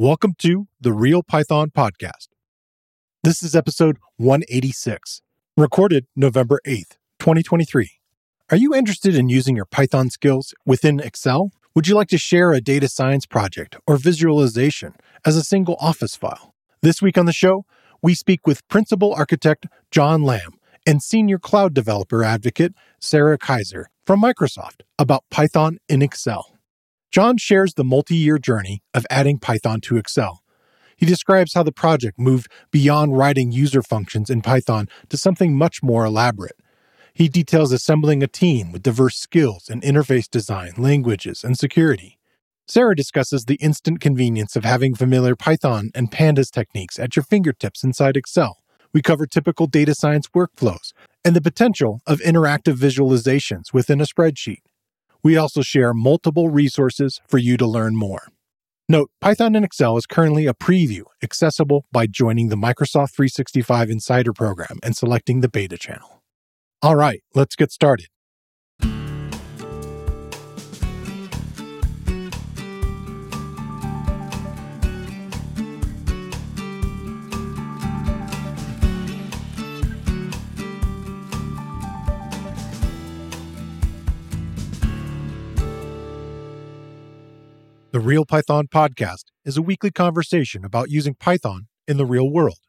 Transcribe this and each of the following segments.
Welcome to the Real Python Podcast. This is episode 186, recorded November 8th, 2023. Are you interested in using your Python skills within Excel? Would you like to share a data science project or visualization as a single Office file? This week on the show, we speak with Principal Architect John Lam and Senior Cloud Developer Advocate Sarah Kaiser from Microsoft about Python in Excel. John shares the multi year journey of adding Python to Excel. He describes how the project moved beyond writing user functions in Python to something much more elaborate. He details assembling a team with diverse skills in interface design, languages, and security. Sarah discusses the instant convenience of having familiar Python and Pandas techniques at your fingertips inside Excel. We cover typical data science workflows and the potential of interactive visualizations within a spreadsheet. We also share multiple resources for you to learn more. Note, Python in Excel is currently a preview accessible by joining the Microsoft 365 Insider program and selecting the beta channel. All right, let's get started. The Real Python Podcast is a weekly conversation about using Python in the real world.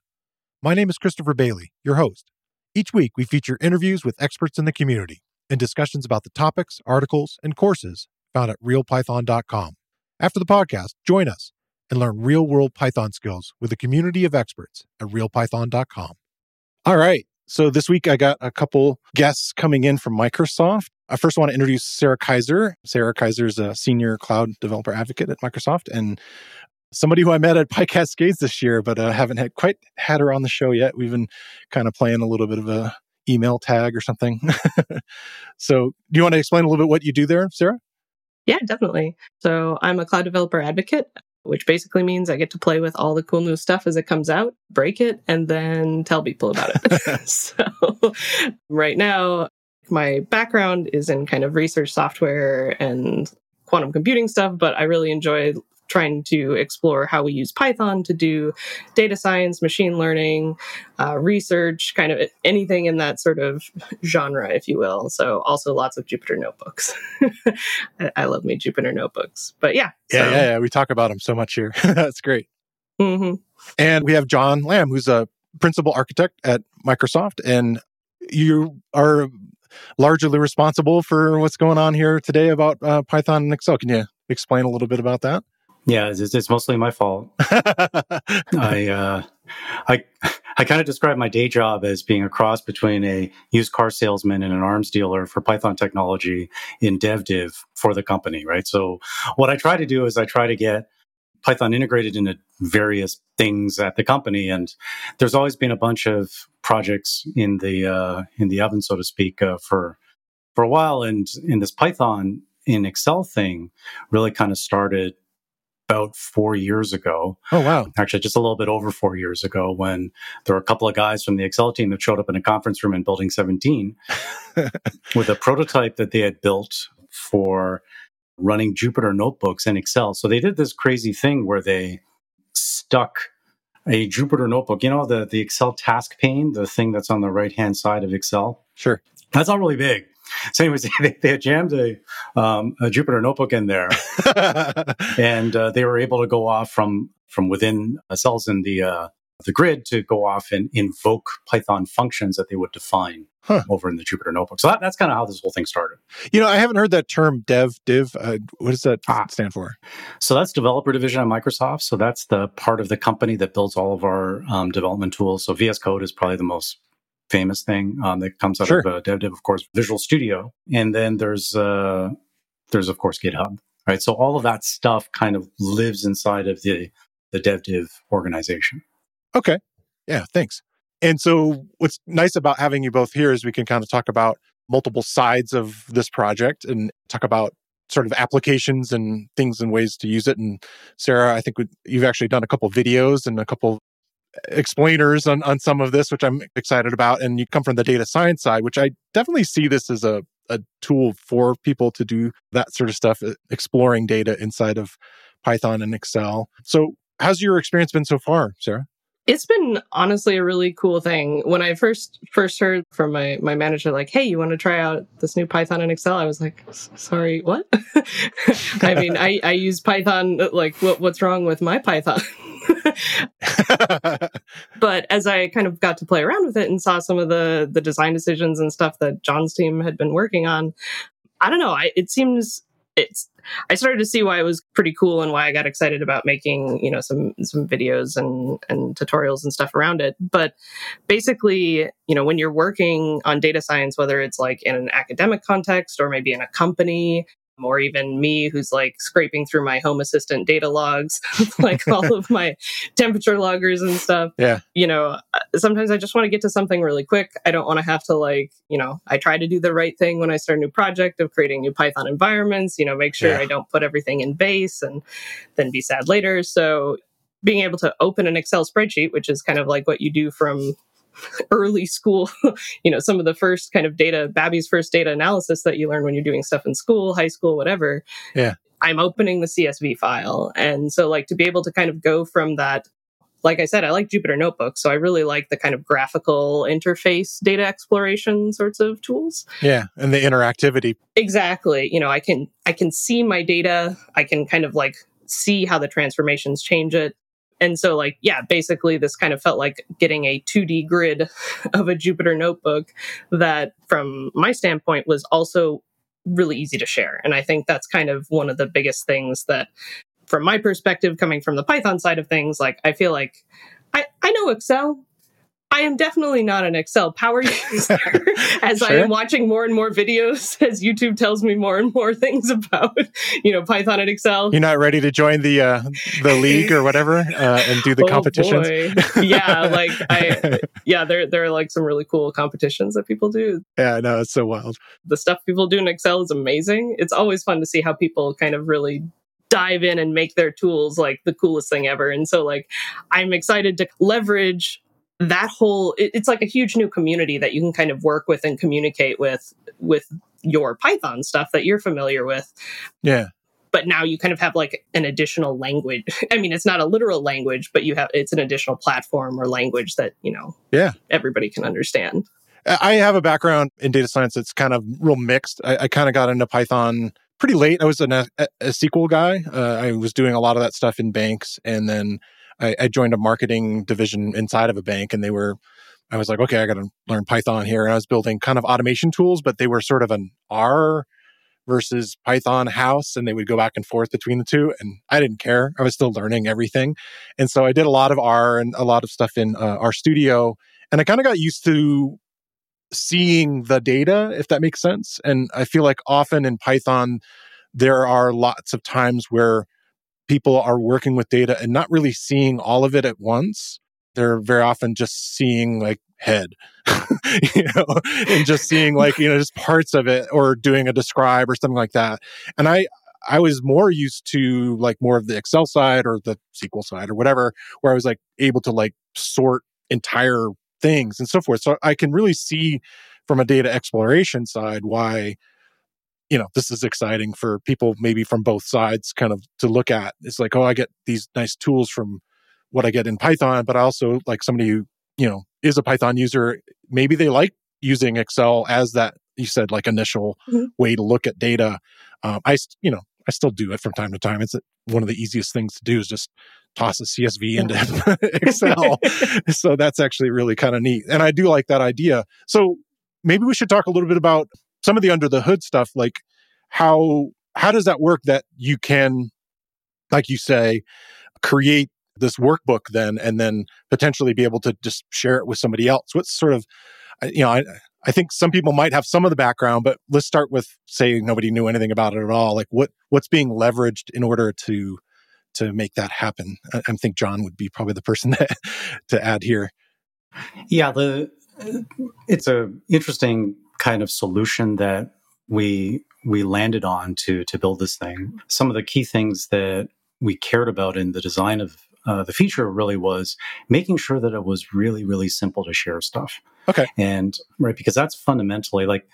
My name is Christopher Bailey, your host. Each week, we feature interviews with experts in the community and discussions about the topics, articles, and courses found at realpython.com. After the podcast, join us and learn real world Python skills with a community of experts at realpython.com. All right. So this week I got a couple guests coming in from Microsoft. I first want to introduce Sarah Kaiser. Sarah Kaiser is a senior cloud developer advocate at Microsoft and somebody who I met at PyCascades this year, but I uh, haven't had quite had her on the show yet. We've been kind of playing a little bit of a email tag or something. so do you want to explain a little bit what you do there, Sarah? Yeah, definitely. So I'm a cloud developer advocate which basically means I get to play with all the cool new stuff as it comes out, break it, and then tell people about it. so right now, my background is in kind of research software and quantum computing stuff, but I really enjoy trying to explore how we use Python to do data science, machine learning, uh, research, kind of anything in that sort of genre, if you will. So also lots of Jupyter notebooks. I, I, love me Jupyter notebooks. But yeah, yeah, so. yeah, yeah, we talk about them so much here. That's great. Mm-hmm. And we have John Lam, who's a principal architect at Microsoft, and you are largely responsible for what's going on here today about uh, Python and Excel. Can you explain a little bit about that? Yeah, it's, it's mostly my fault. I uh, I I kind of describe my day job as being a cross between a used car salesman and an arms dealer for Python technology in DevDiv for the company, right? So what I try to do is I try to get Python integrated into various things at the company, and there's always been a bunch of projects in the uh, in the oven, so to speak, uh, for for a while. And in this Python in Excel thing, really kind of started about four years ago. Oh, wow. Actually, just a little bit over four years ago when there were a couple of guys from the Excel team that showed up in a conference room in Building 17 with a prototype that they had built for running Jupyter notebooks in Excel. So they did this crazy thing where they stuck a Jupyter notebook, you know, the, the Excel task pane, the thing that's on the right hand side of Excel. Sure. That's not really big. So, anyways, they, they had jammed a, um, a Jupyter notebook in there, and uh, they were able to go off from from within cells in the uh, the grid to go off and invoke Python functions that they would define huh. over in the Jupyter notebook. So that, that's kind of how this whole thing started. You know, I haven't heard that term dev div. Uh, what does that ah. stand for? So that's developer division at Microsoft. So that's the part of the company that builds all of our um, development tools. So VS Code is probably the most famous thing um, that comes out sure. of uh, DevDiv, of course, Visual Studio, and then there's uh, there's of course GitHub, right? So all of that stuff kind of lives inside of the the DevDiv organization. Okay, yeah, thanks. And so what's nice about having you both here is we can kind of talk about multiple sides of this project and talk about sort of applications and things and ways to use it. And Sarah, I think you've actually done a couple videos and a couple explainers on, on some of this, which I'm excited about. And you come from the data science side, which I definitely see this as a, a tool for people to do that sort of stuff, uh, exploring data inside of Python and Excel. So how's your experience been so far, Sarah? It's been honestly a really cool thing. When I first first heard from my my manager, like, "Hey, you want to try out this new Python in Excel?" I was like, "Sorry, what?" I mean, I I use Python. Like, what what's wrong with my Python? but as I kind of got to play around with it and saw some of the the design decisions and stuff that John's team had been working on, I don't know. I, it seems it's I started to see why it was pretty cool and why I got excited about making, you know, some some videos and and tutorials and stuff around it. But basically, you know, when you're working on data science, whether it's like in an academic context or maybe in a company or even me who's like scraping through my home assistant data logs like all of my temperature loggers and stuff. Yeah. You know uh, sometimes i just want to get to something really quick. I don't want to have to like you know i try to do the right thing when i start a new project of creating new python environments you know make sure yeah. i don't put everything in base and then be sad later. So being able to open an excel spreadsheet which is kind of like what you do from early school, you know, some of the first kind of data, Babby's first data analysis that you learn when you're doing stuff in school, high school, whatever. Yeah. I'm opening the CSV file. And so, like, to be able to kind of go from that, like I said, I like Jupyter Notebook. So I really like the kind of graphical interface data exploration sorts of tools. Yeah. And the interactivity. Exactly. You know, I can, I can see my data. I can kind of like see how the transformations change it and so like yeah basically this kind of felt like getting a 2d grid of a jupyter notebook that from my standpoint was also really easy to share. And i think that's kind of one of the biggest things that from my perspective coming from the python side of things like i feel like i, I know excel I am definitely not an Excel power user as sure. I am watching more and more videos as YouTube tells me more and more things about, you know, Python and Excel. You're not ready to join the uh, the league or whatever uh, and do the oh competitions. yeah, like I yeah, there there are like some really cool competitions that people do. Yeah, no, it's so wild. The stuff people do in Excel is amazing. It's always fun to see how people kind of really dive in and make their tools like the coolest thing ever. And so like I'm excited to leverage that whole it, it's like a huge new community that you can kind of work with and communicate with with your python stuff that you're familiar with. Yeah. But now you kind of have like an additional language. I mean it's not a literal language but you have it's an additional platform or language that you know yeah. everybody can understand. I have a background in data science that's kind of real mixed. I, I kind of got into python pretty late. I was an, a, a sql guy. Uh, i was doing a lot of that stuff in banks and then I, I joined a marketing division inside of a bank and they were I was like, okay, I got to learn Python here. And I was building kind of automation tools, but they were sort of an R versus Python house. And they would go back and forth between the two. And I didn't care. I was still learning everything. And so I did a lot of R and a lot of stuff in uh, studio. And I kind of got used to seeing the data, if that makes sense. And I feel like often in Python, there are lots of times where people are working with data and not really seeing all of it at once. They're very often just seeing like head, you know, and just seeing like, you know, just parts of it or doing a describe or something like that. And I, I was more used to like more of the Excel side or the SQL side or whatever, where I was like able to like sort entire things and so forth. So I can really see from a data exploration side why you know this is exciting for people maybe from both sides kind of to look at. It's like oh i get these nice tools from what i get in python but i also like somebody who you know is a python user maybe they like using excel as that you said like initial mm-hmm. way to look at data. Um, i you know i still do it from time to time. It's one of the easiest things to do is just toss a csv into excel. So that's actually really kind of neat and i do like that idea. So maybe we should talk a little bit about some of the under the hood stuff like how how does that work that you can like you say create this workbook then and then potentially be able to just share it with somebody else? What's sort of you know i i think some people might have some of the background but let's start with say nobody knew anything about it at all. Like what what's being leveraged in order to to make that happen? I, I think john would be probably the person to, to add here. Yeah the it's a interesting kind of solution that we we landed on to to build this thing. Some of the key things that we cared about in the design of uh, the feature really was making sure that it was really really simple to share stuff. Okay, and right because that's fundamentally like.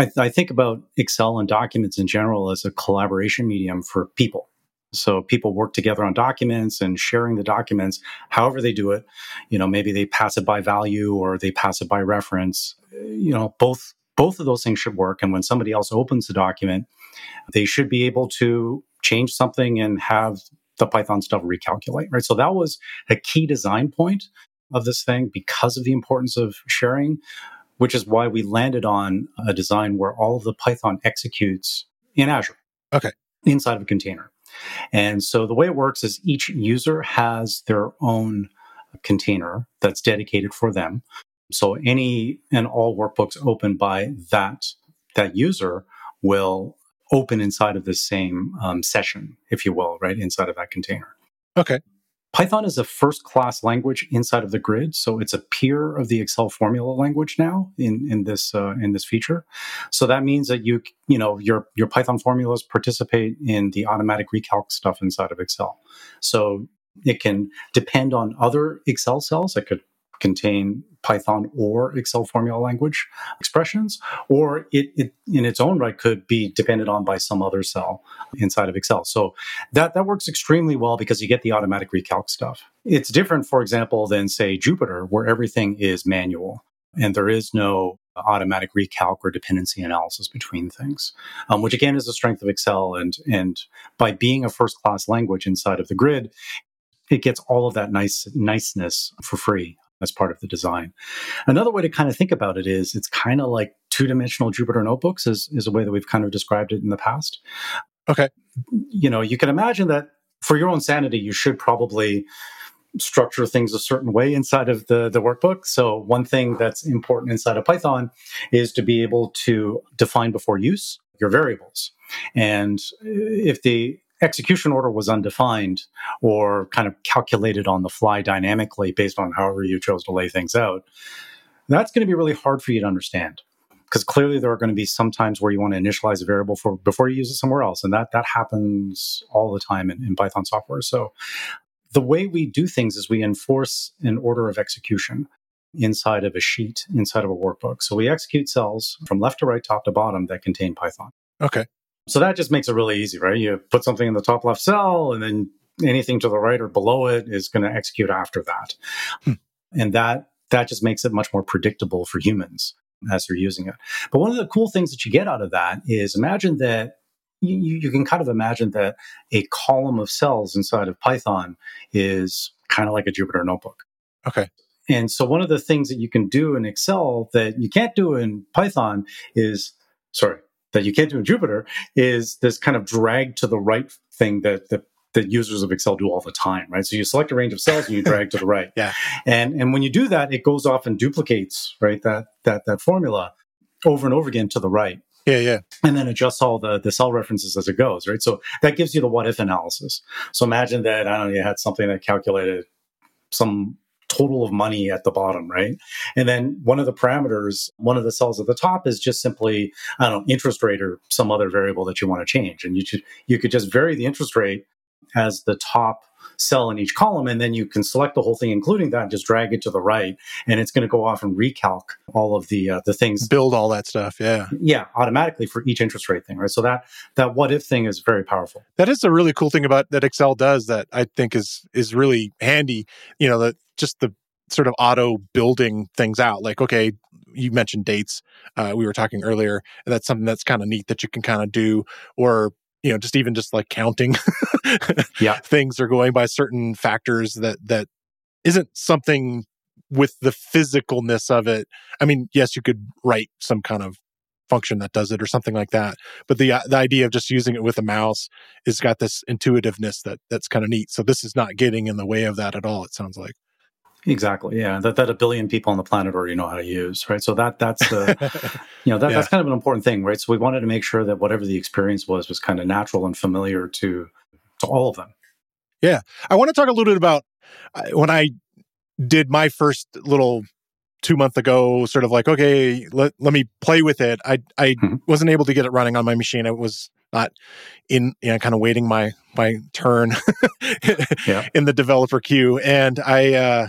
I, I think about Excel and documents in general as a collaboration medium for people, So people work together on documents and sharing the documents, however they do it. You know, maybe they pass it by value or they pass it by reference. You know, both both of those things should work. And when somebody else opens the document, they should be able to change something and have the Python stuff recalculate, right? So that was a key design point of this thing because of the importance of sharing, which is why we landed on a design where all of the Python executes in Azure. Okay. Inside of a container. And so the way it works is each user has their own container that's dedicated for them. So any and all workbooks opened by that that user will open inside of the same um, session, if you will, right inside of that container. Okay. Python is a first class language inside of the grid, so it's a peer of the Excel formula language now in in this uh, in this feature. So that means that you you know your your Python formulas participate in the automatic recalc stuff inside of Excel. So it can depend on other Excel cells. It could contain Python or Excel formula language expressions, or it, it, in its own right could be depended on by some other cell inside of Excel. So that, that works extremely well because you get the automatic recalc stuff. It's different, for example, than say Jupyter, where everything is manual and there is no automatic recalc or dependency analysis between things, um, which again is a strength of Excel. And, and by being a first class language inside of the grid, it gets all of that nice niceness for free as part of the design. Another way to kind of think about it is it's kind of like two dimensional Jupyter notebooks is, is a way that we've kind of described it in the past. Okay. You know, you can imagine that for your own sanity, you should probably structure things a certain way inside of the, the workbook. So one thing that's important inside of Python is to be able to define before use your variables. And if the execution order was undefined or kind of calculated on the fly dynamically based on however you chose to lay things out, that's going to be really hard for you to understand. Because clearly there are going to be some times where you want to initialize a variable for before you use it somewhere else. And that that happens all the time in, in Python software. So the way we do things is we enforce an order of execution inside of a sheet, inside of a workbook. So we execute cells from left to right, top to bottom that contain Python. Okay. So that just makes it really easy, right? You put something in the top left cell and then anything to the right or below it is going to execute after that. Hmm. And that that just makes it much more predictable for humans as they're using it. But one of the cool things that you get out of that is imagine that you, you can kind of imagine that a column of cells inside of Python is kind of like a Jupyter notebook. Okay. And so one of the things that you can do in Excel that you can't do in Python is, sorry, that you can't do in Jupyter is this kind of drag to the right thing that, that that users of Excel do all the time, right? So you select a range of cells and you drag to the right. Yeah. And and when you do that, it goes off and duplicates, right, that that that formula over and over again to the right. Yeah, yeah. And then adjusts all the, the cell references as it goes, right? So that gives you the what if analysis. So imagine that, I don't know, you had something that calculated some total of money at the bottom, right? And then one of the parameters, one of the cells at the top is just simply, I don't know, interest rate or some other variable that you want to change. And you should, you could just vary the interest rate as the top cell in each column, and then you can select the whole thing, including that, and just drag it to the right, and it's going to go off and recalc all of the uh, the things, build all that stuff. Yeah, yeah, automatically for each interest rate thing, right? So that that what if thing is very powerful. That is a really cool thing about that Excel does that I think is is really handy. You know, that just the sort of auto building things out. Like, okay, you mentioned dates. Uh, we were talking earlier. that's something that's kind of neat that you can kind of do, or you know, just even just like counting. yeah, things are going by certain factors that that isn't something with the physicalness of it. I mean, yes, you could write some kind of function that does it or something like that. But the uh, the idea of just using it with a mouse has got this intuitiveness that that's kind of neat. So this is not getting in the way of that at all. It sounds like. Exactly. Yeah, that that a billion people on the planet already know how to use, right? So that that's the, you know, that, yeah. that's kind of an important thing, right? So we wanted to make sure that whatever the experience was was kind of natural and familiar to to all of them. Yeah, I want to talk a little bit about uh, when I did my first little two month ago, sort of like, okay, let let me play with it. I I mm-hmm. wasn't able to get it running on my machine. It was not in you know kind of waiting my my turn yeah. in the developer queue and i uh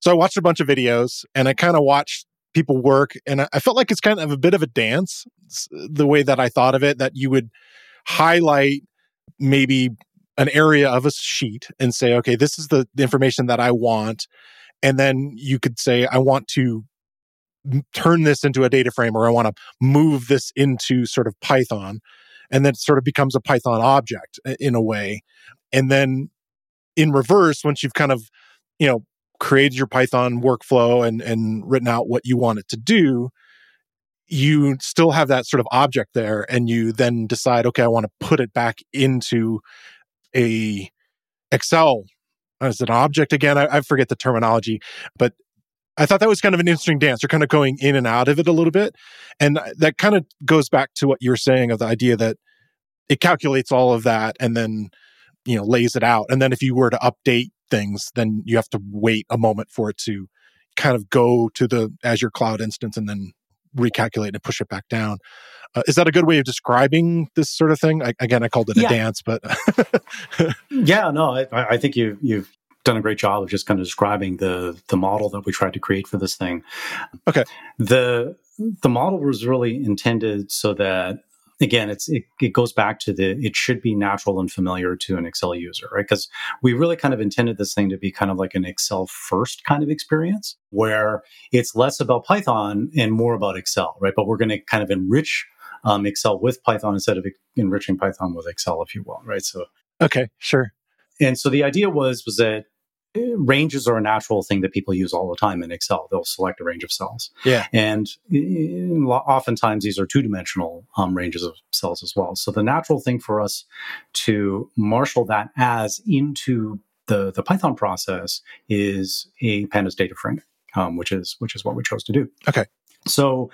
so I watched a bunch of videos and I kind of watched people work and I felt like it's kind of a bit of a dance the way that I thought of it that you would highlight maybe an area of a sheet and say, okay, this is the, the information that I want. And then you could say, I want to turn this into a data frame or I want to move this into sort of Python. And then it sort of becomes a Python object in a way. And then in reverse, once you've kind of, you know, created your Python workflow and, and written out what you want it to do, you still have that sort of object there. And you then decide, okay, I want to put it back into a Excel as an object again. I, I forget the terminology, but I thought that was kind of an interesting dance. You're kind of going in and out of it a little bit. And that kind of goes back to what you were saying of the idea that it calculates all of that and then, you know, lays it out. And then if you were to update things, then you have to wait a moment for it to kind of go to the Azure cloud instance and then recalculate and push it back down. Uh, is that a good way of describing this sort of thing? I, again, I called it yeah. a dance, but yeah, no, I, I think you you've done a great job of just kind of describing the the model that we tried to create for this thing. Okay. The the model was really intended so that again it's it, it goes back to the it should be natural and familiar to an excel user right? Because we really kind of intended this thing to be kind of like an excel first kind of experience where it's less about python and more about excel right? But we're going to kind of enrich um, excel with python instead of enriching python with excel if you will right? So okay sure. And so the idea was was that ranges are a natural thing that people use all the time in Excel. They'll select a range of cells. Yeah. And oftentimes these are two dimensional um, ranges of cells as well. So the natural thing for us to marshal that as into the, the Python process is a pandas data frame, um, which is which is what we chose to do. Okay. So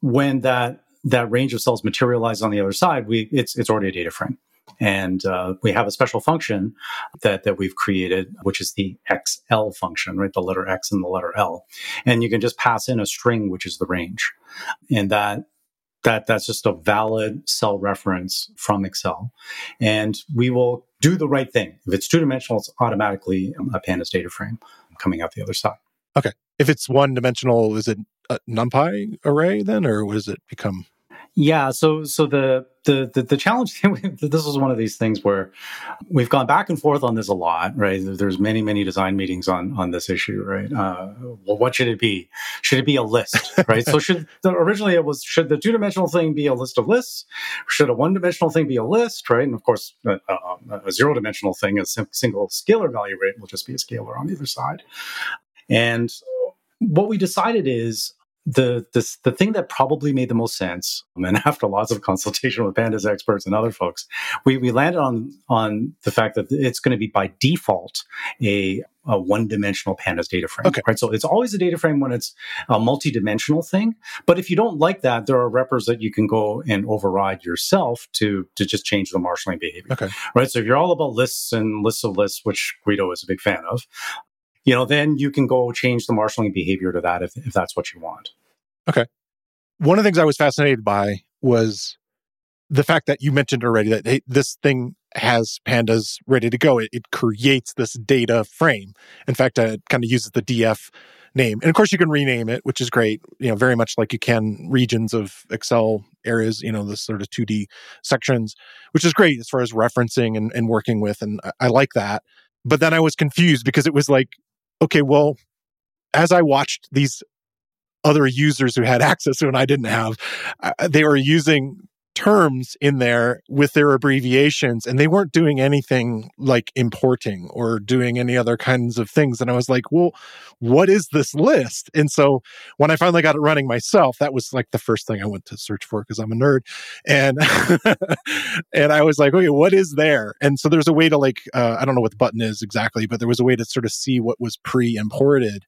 when that that range of cells materializes on the other side, we it's it's already a data frame. And uh, we have a special function that, that we've created, which is the XL function, right? The letter X and the letter L. And you can just pass in a string, which is the range. And that that that's just a valid cell reference from Excel. And we will do the right thing. If it's two dimensional, it's automatically a pandas data frame coming out the other side. Okay. If it's one dimensional, is it a NumPy array then, or does it become? Yeah. So so the the, the, the challenge this is one of these things where we've gone back and forth on this a lot right? There's many many design meetings on on this issue right? Uh, well what should it be? Should it be a list right? So should the, originally it was should the two-dimensional thing be a list of lists? Should a one-dimensional thing be a list right? And of course a, a, a zero-dimensional thing a single scalar value rate will just be a scalar on either side. And what we decided is the this, the thing that probably made the most sense, and after lots of consultation with pandas experts and other folks, we, we landed on on the fact that it's going to be by default a, a one dimensional pandas data frame. Okay. Right. So it's always a data frame when it's a multi dimensional thing. But if you don't like that, there are repers that you can go and override yourself to to just change the marshalling behavior. Okay. Right. So if you're all about lists and lists of lists, which Guido is a big fan of, you know, then you can go change the marshalling behavior to that if, if that's what you want. Okay. One of the things I was fascinated by was the fact that you mentioned already that hey, this thing has pandas ready to go. It, it creates this data frame. In fact, it kind of uses the DF name. And of course, you can rename it, which is great, you know, very much like you can regions of Excel areas, you know, the sort of 2D sections, which is great as far as referencing and, and working with. And I, I like that. But then I was confused because it was like, okay, well, as I watched these other users who had access to and I didn't have, uh, they were using terms in there with their abbreviations and they weren't doing anything like importing or doing any other kinds of things. And i was like well what is this list? And so when i finally got it running myself that was like the first thing i went to search for because i'm a nerd. And and i was like okay what is there? And so there's a way to like uh, i don't know what the button is exactly but there was a way to sort of see what was pre-imported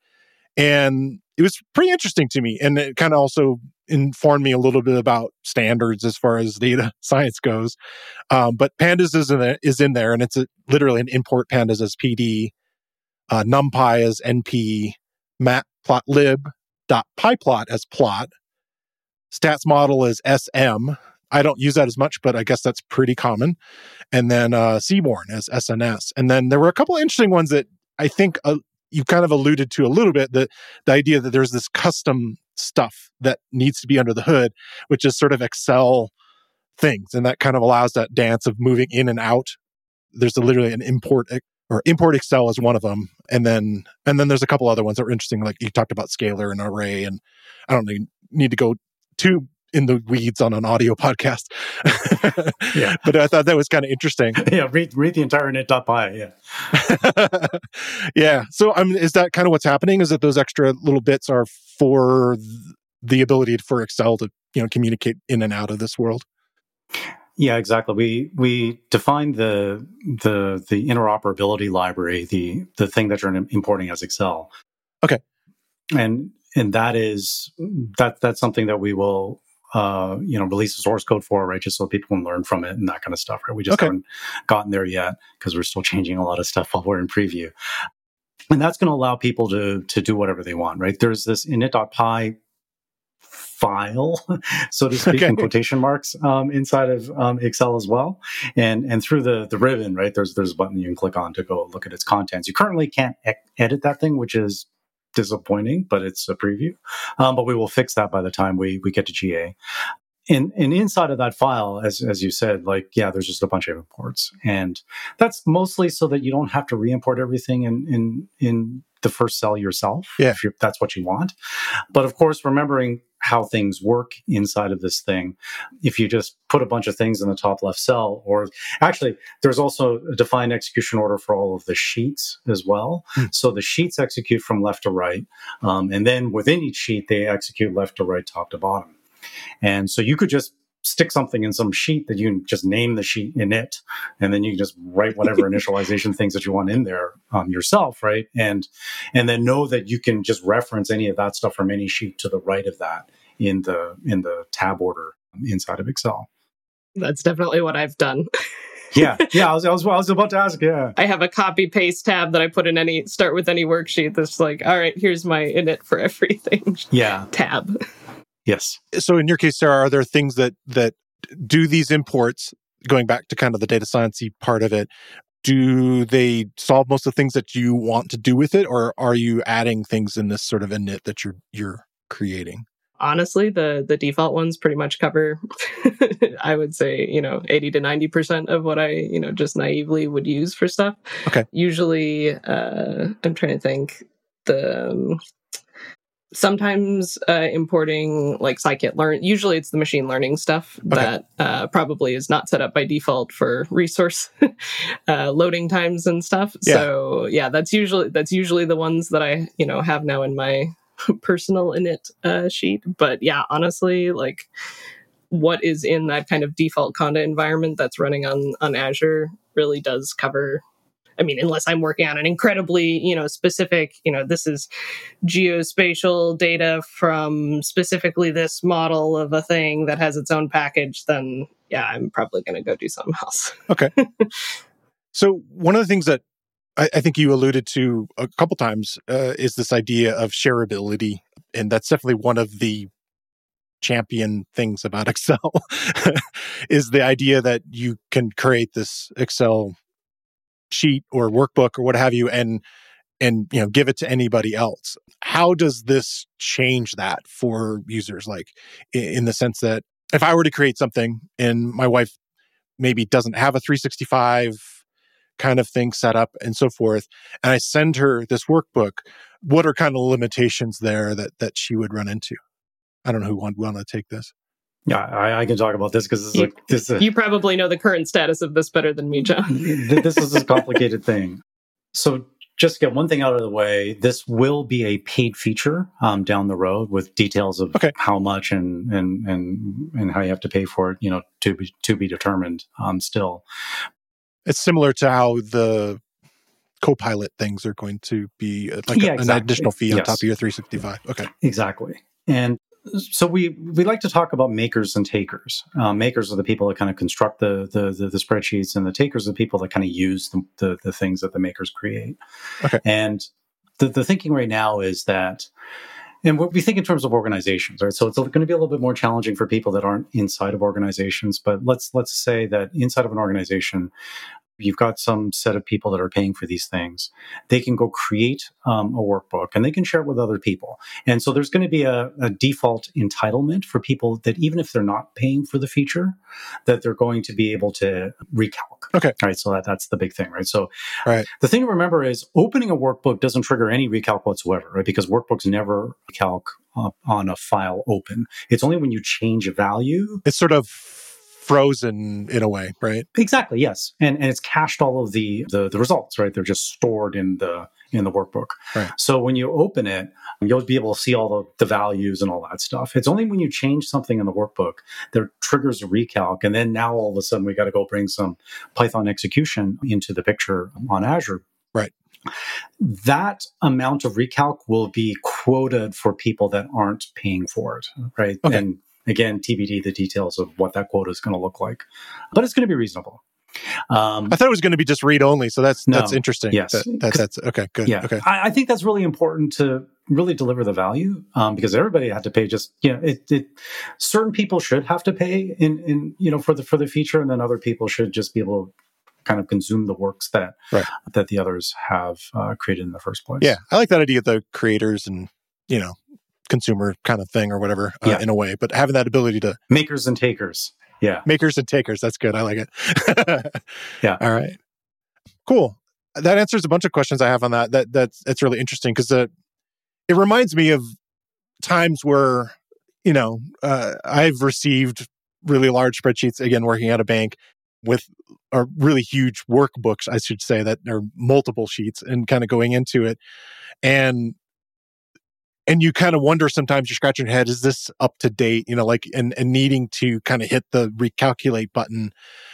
and it was pretty interesting to me. And it kind of also informed me a little bit about standards as far as data science goes. Um, but pandas is in, there, is in there and it's a, literally an import pandas as PD, uh, numpy as NP, matplotlib dot pyplot as plot, stats model as SM. I don't use that as much, but I guess that's pretty common. And then uh, Seaborn as SNS. And then there were a couple interesting ones that I think uh, you kind of alluded to a little bit that the idea that there's this custom stuff that needs to be under the hood, which is sort of Excel things. And that kind of allows that dance of moving in and out there's literally an import or import Excel is one of them, and then and then there's a couple other ones that are interesting. Like you talked about scalar and array, and I don't need, need to go too in the weeds on an audio podcast. yeah. But I thought that was kind of interesting. Yeah, read read the entire init.py. Yeah. yeah. So I mean, is that kind of what's happening? Is that those extra little bits are for the ability for Excel to you know communicate in and out of this world? Yeah, exactly. We we define the the the interoperability library, the the thing that you're importing as Excel. Okay. And and that is that that's something that we will uh, you know, release the source code for, right? Just so people can learn from it and that kind of stuff, right? We just okay. haven't gotten there yet because we're still changing a lot of stuff while we're in preview. And that's going to allow people to to do whatever they want, right? There's this init.py file, so to speak, okay. in quotation marks, um, inside of um, Excel as well. And and through the the ribbon, right, there's there's a button you can click on to go look at its contents. You currently can't e- edit that thing, which is disappointing, but it's a preview. Um, but we will fix that by the time we we get to GA. And, and inside of that file, as, as you said, like, yeah, there's just a bunch of imports. And that's mostly so that you don't have to re-import everything in, in, in the first cell yourself, yeah. if that's what you want. But of course, remembering how things work inside of this thing. If you just put a bunch of things in the top left cell, or actually, there's also a defined execution order for all of the sheets as well. Mm. So the sheets execute from left to right. Um, and then within each sheet, they execute left to right, top to bottom. And so you could just stick something in some sheet that you just name the sheet init, and then you can just write whatever initialization things that you want in there um, yourself, right? And and then know that you can just reference any of that stuff from any sheet to the right of that in the in the tab order inside of Excel. That's definitely what I've done. yeah, yeah. I was, I was, I was about to ask. Yeah, I have a copy paste tab that I put in any start with any worksheet. That's like, all right, here's my init for everything. Yeah, tab. Yes. So in your case, Sarah, are there things that that do these imports? Going back to kind of the data sciencey part of it, do they solve most of the things that you want to do with it, or are you adding things in this sort of init that you're you're creating? honestly the the default ones pretty much cover i would say you know 80 to 90% of what i you know just naively would use for stuff okay usually uh i'm trying to think the um, sometimes uh, importing like scikit-learn usually it's the machine learning stuff okay. that uh, probably is not set up by default for resource uh, loading times and stuff yeah. so yeah that's usually that's usually the ones that i you know have now in my personal init uh, sheet but yeah honestly like what is in that kind of default conda environment that's running on on azure really does cover I mean, unless I'm working on an incredibly, you know, specific, you know, this is geospatial data from specifically this model of a thing that has its own package, then yeah, I'm probably going to go do something else. okay. so one of the things that I, I, think you alluded to a couple times uh, is this idea of shareability, and that's definitely one of the champion things about Excel is the idea that you can create this Excel sheet or workbook or what have you and and you know give it to anybody else. How does this change that for users? Like in the sense that if i were to create something and my wife maybe doesn't have a 365 kind of thing set up and so forth and i send her this workbook what are kind of limitations there that that she would run into? I don't know who want, want to take this yeah, I, I, can talk about this because this is you, probably know the current status of this better than me, John. this is a complicated thing. So, just to get one thing out of the way, this will be a paid feature um, down the road with details of okay. how much and and and and how you have to pay for it. You know, to be to be determined. Um, still, it's similar to how the Copilot things are going to be uh, like yeah, a, exactly. an additional fee on yes. top of your 365. Okay, exactly. And so we we like to talk about makers and takers. Um, makers are the people that kind of construct the, the, the the spreadsheets, and the takers are the people that kind of use the, the, the things that the makers create. Okay. And the the thinking right now is that, and what we think in terms of organizations, right? So it's going to be a little bit more challenging for people that aren't inside of organizations. But let's let's say that inside of an organization, you've got some set of people that are paying for these things. They can go create um, a workbook and they can share it with other people. And so there's going to be a, a, default entitlement for people that even if they're not paying for the feature, that they're going to be able to recalc. Okay. Right. So that, that's the big thing, right? So right. the thing to remember is opening a workbook doesn't trigger any recalc whatsoever, right? Because workbooks never calc on a file open. It's only when you change a value. It's sort of frozen in a way, right? Exactly. Yes, and and it's cached all of the, the the, results, right? They're just stored in the in the workbook. Right. So when you open it, you'll be able to see all the, the values and all that stuff. It's only when you change something in the workbook that triggers a recalc, and then now all of a sudden we got to go bring some Python execution into the picture on Azure. Right. That amount of recalc will be quoted for people that aren't paying for it, right? Okay. And Again, TBD the details of what that quota is going to look like, but it's going to be reasonable. Um, I thought it was going to be just read only, so that's no, that's interesting. Yes, that, that, that's okay. Good. Yeah, okay. I, I, think that's really important to really deliver the value um, because everybody had to pay. Just you know, it, it, certain people should have to pay in in you know for the for the feature, and then other people should just be able to kind of consume the works that right. that the others have uh, created in the first place. Yeah, I like that idea. Of the creators and you know consumer kind of thing or whatever uh, yeah. in a way but having that ability to makers and takers. Yeah. Makers and takers. That's good. I like it. Yeah. All right. Cool. That answers a bunch of questions i have on that. That that's it's really interesting because it reminds me of times where you know uh, i've received really large spreadsheets again working at a bank with or really huge workbooks i should say that are multiple sheets and kind of going into it. And and you kind of wonder sometimes you're scratching your head is this up to date you know like and, and needing to kind of hit the recalculate button.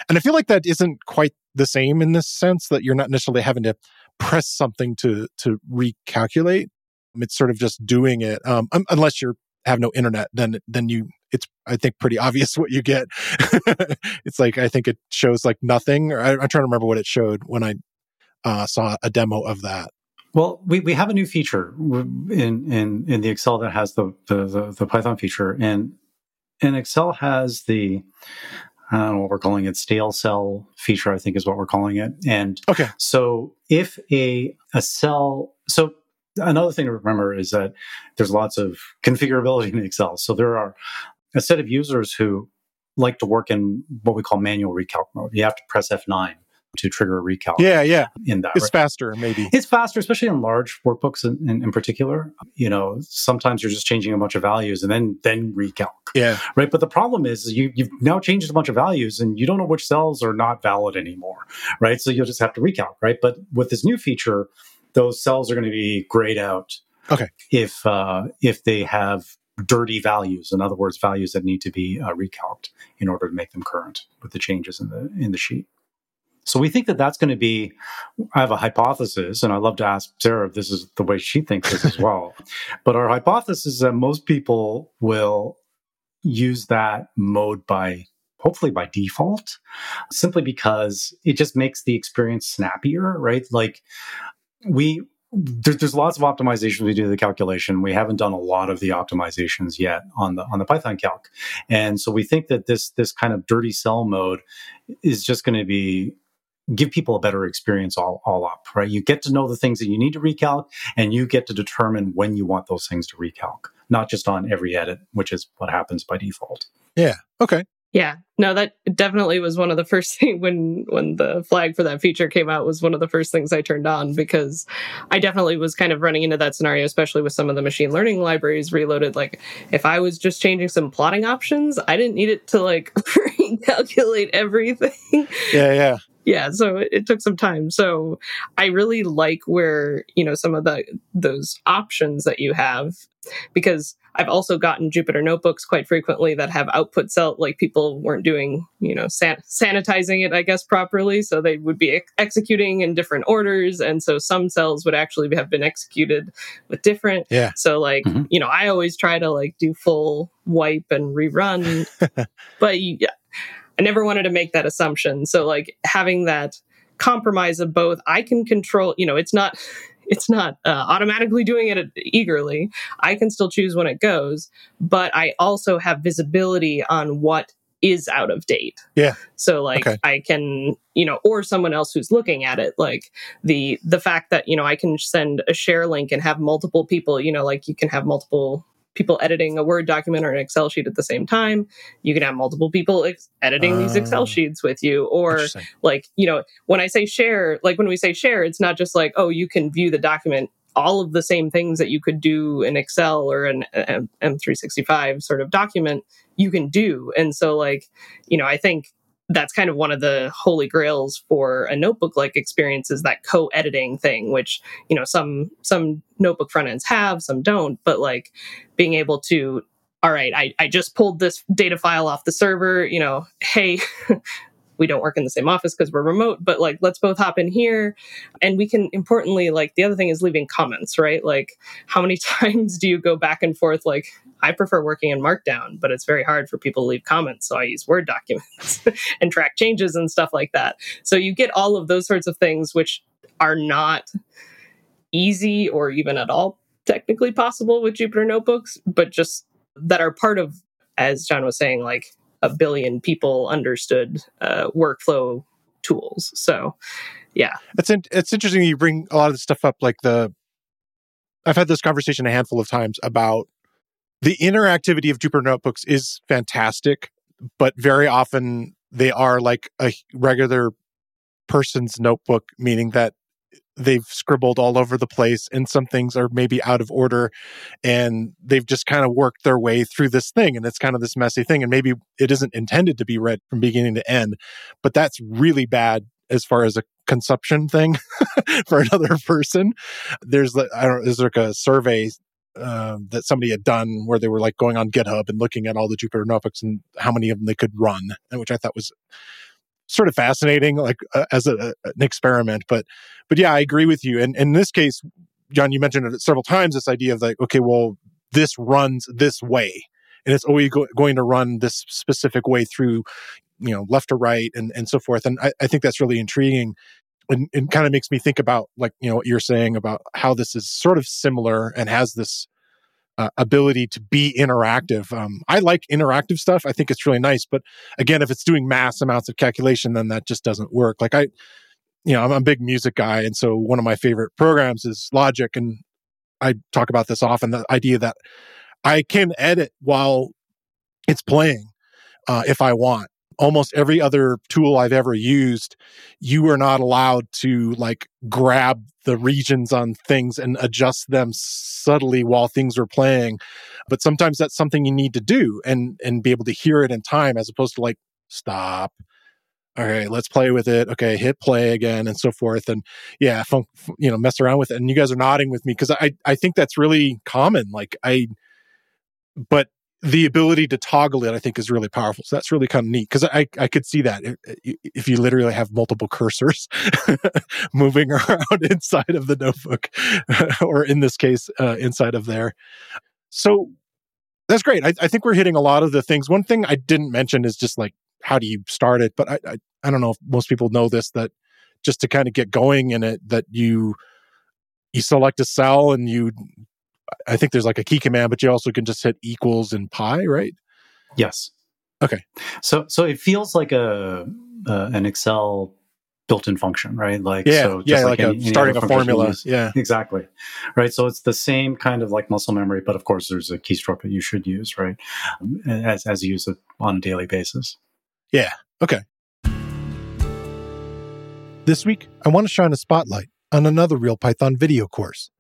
And i feel like that isn't quite the same in this sense that you're not necessarily having to press something to to recalculate. It's sort of just doing it um, unless you have no internet then then you it's i think pretty obvious what you get. It's like i think it shows like nothing or I, am trying to remember what it showed when i uh, saw a demo of that well, we, we have a new feature in, in, in the Excel that has the, the, the, the Python feature. And, and Excel has the, I don't know what we're calling it, stale cell feature, I think is what we're calling it. And okay. so if a, a cell, so another thing to remember is that there's lots of configurability in Excel. So there are a set of users who like to work in what we call manual recalc mode. You have to press F9 to trigger a recalc. Yeah, yeah. In that, it's right? faster, maybe. It's faster, especially in large workbooks in, in, in, particular. You know, sometimes you're just changing a bunch of values and then then recalc. Yeah. Right. But the problem is you you've now changed a bunch of values and you don't know which cells are not valid anymore. Right. So you'll just have to recalc. Right. But with this new feature, those cells are going to be grayed out. Okay. If uh, if they have dirty values, in other words, values that need to be uh, recalced in order to make them current with the changes in the in the sheet. So we think that that's going to be. I have a hypothesis, and I'd love to ask Sarah if this is the way she thinks this as well. but our hypothesis is that most people will use that mode by hopefully by default, simply because it just makes the experience snappier, right? Like we there's, there's lots of optimizations we do the calculation. We haven't done a lot of the optimizations yet on the on the Python calc, and so we think that this this kind of dirty cell mode is just going to be give people a better experience all, all up, right? You get to know the things that you need to recalc and you get to determine when you want those things to recalc, not just on every edit, which is what happens by default. Yeah. Okay. Yeah. No, that definitely was one of the first things when when the flag for that feature came out was one of the first things I turned on because I definitely was kind of running into that scenario, especially with some of the machine learning libraries reloaded. Like if I was just changing some plotting options, I didn't need it to like recalculate everything. Yeah, yeah yeah so it, it, took some time. So i really like where you know some of the those options that you have because i've also gotten jupyter notebooks quite frequently that have output cell like people weren't doing you know san- sanitizing it i guess properly. So they would be ex- executing in different orders. And so some cells would actually have been executed with different. Yeah. So like mm-hmm. you know i always try to like do full wipe and rerun. But you, I never wanted to make that assumption. So like having that compromise of both, I can control, you know, it's not it's not uh, automatically doing it eagerly. I can still choose when it goes, but I also have visibility on what is out of date. Yeah. So like Okay. I can, you know, or someone else who's looking at it, like the the fact that, you know, I can send a share link and have multiple people, you know, like you can have multiple people editing a Word document or an Excel sheet at the same time. You can have multiple people ex- editing these Oh. Excel ah. sheets with you or like you know when i say share like when we say share it's not just like oh you can view the document all of the same things that you could do in excel or an M- m365 sort of document you can do and so like you know i think that's kind of one of the holy grails for a notebook like experience is that co-editing thing which you know some some notebook front ends have some don't but like being able to all right I, I just pulled this data file off the server you know hey we don't work in the same office because we're remote but like let's both hop in here. And we can importantly like the other thing is leaving comments right? Like how many times do you go back and forth? Like i prefer working in markdown but it's very hard for people to leave comments so i use word documents and track changes and stuff like that. So you get all of those sorts of things which are not easy or even at all technically possible with jupyter notebooks but just that are part of as john was saying like a billion people understood uh, workflow tools. So, yeah, It's in, it's interesting you bring a lot of this stuff up. Like the, I've had this conversation a handful of times about the interactivity of Jupyter notebooks is fantastic, but very often they are like a regular person's notebook, meaning that they've scribbled all over the place and some things are maybe out of order and they've just kind of worked their way through this thing and it's kind of this messy thing and maybe it isn't intended to be read from beginning to end but that's really bad as far as a consumption thing for another person. There's i don't there's like a survey um, that somebody had done where they were like going on github and looking at all the jupyter notebooks and how many of them they could run which i thought was sort of fascinating like uh, as a, an experiment but but yeah i agree with you. And, and in this case john you mentioned it several times this idea of like okay well this runs this way and it's always go- going to run this specific way through you know left to right and and so forth and i, I think that's really intriguing and it kind of makes me think about like you know what you're saying about how this is sort of similar and has this uh, ability to be interactive. Um, I like interactive stuff. I think it's really nice. But again, if it's doing mass amounts of calculation, then that just doesn't work. Like I, you know, I'm a big music guy, and so one of my favorite programs is Logic, and I talk about this often. The idea that I can edit while it's playing uh, if I want. Almost every other tool I've ever used, you are not allowed to like grab the regions on things and adjust them subtly while things are playing. But sometimes that's something you need to do and and be able to hear it in time as opposed to like stop. Okay, let's play with it. Okay, hit play again and so forth. And yeah, fun, you know, mess around with it. And you guys are nodding with me because I I think that's really common. Like I, but the ability to toggle it, I think, is really powerful. So that's really kind of neat because I I could see that if, if you literally have multiple cursors moving around inside of the notebook, or in this case, uh, inside of there. So that's great. I, I think we're hitting a lot of the things. One thing I didn't mention is just like how do you start it? But I I, I don't know if most people know this that just to kind of get going in it that you you select a cell and you I think there's like a key command, but you also can just hit equals and pi, right? Yes. Okay. So so it feels like a uh, an Excel built-in function, right? Like Yeah, so yeah, just like, any- a any starting a formula. Yeah, Exactly. Right. So it's the same kind of like muscle memory, but of course there's a keystroke that you should use, right? Um, As as you use it on a daily basis. Yeah. Okay. This week, I want to shine a spotlight on another Real Python video course.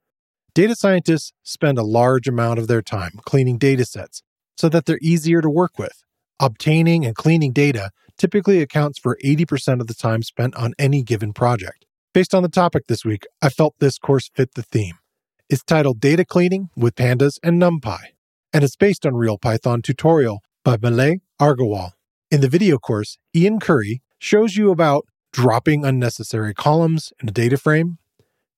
Data scientists spend a large amount of their time cleaning data sets so that they're easier to work with. Obtaining and cleaning data typically accounts for 80% of the time spent on any given project. Based on the topic this week, I felt this course fit the theme. It's titled Data Cleaning with Pandas and NumPy, and it's based on Real Python tutorial by Malay Agarwal. In the video course, Ian Currie shows you about dropping unnecessary columns in a data frame,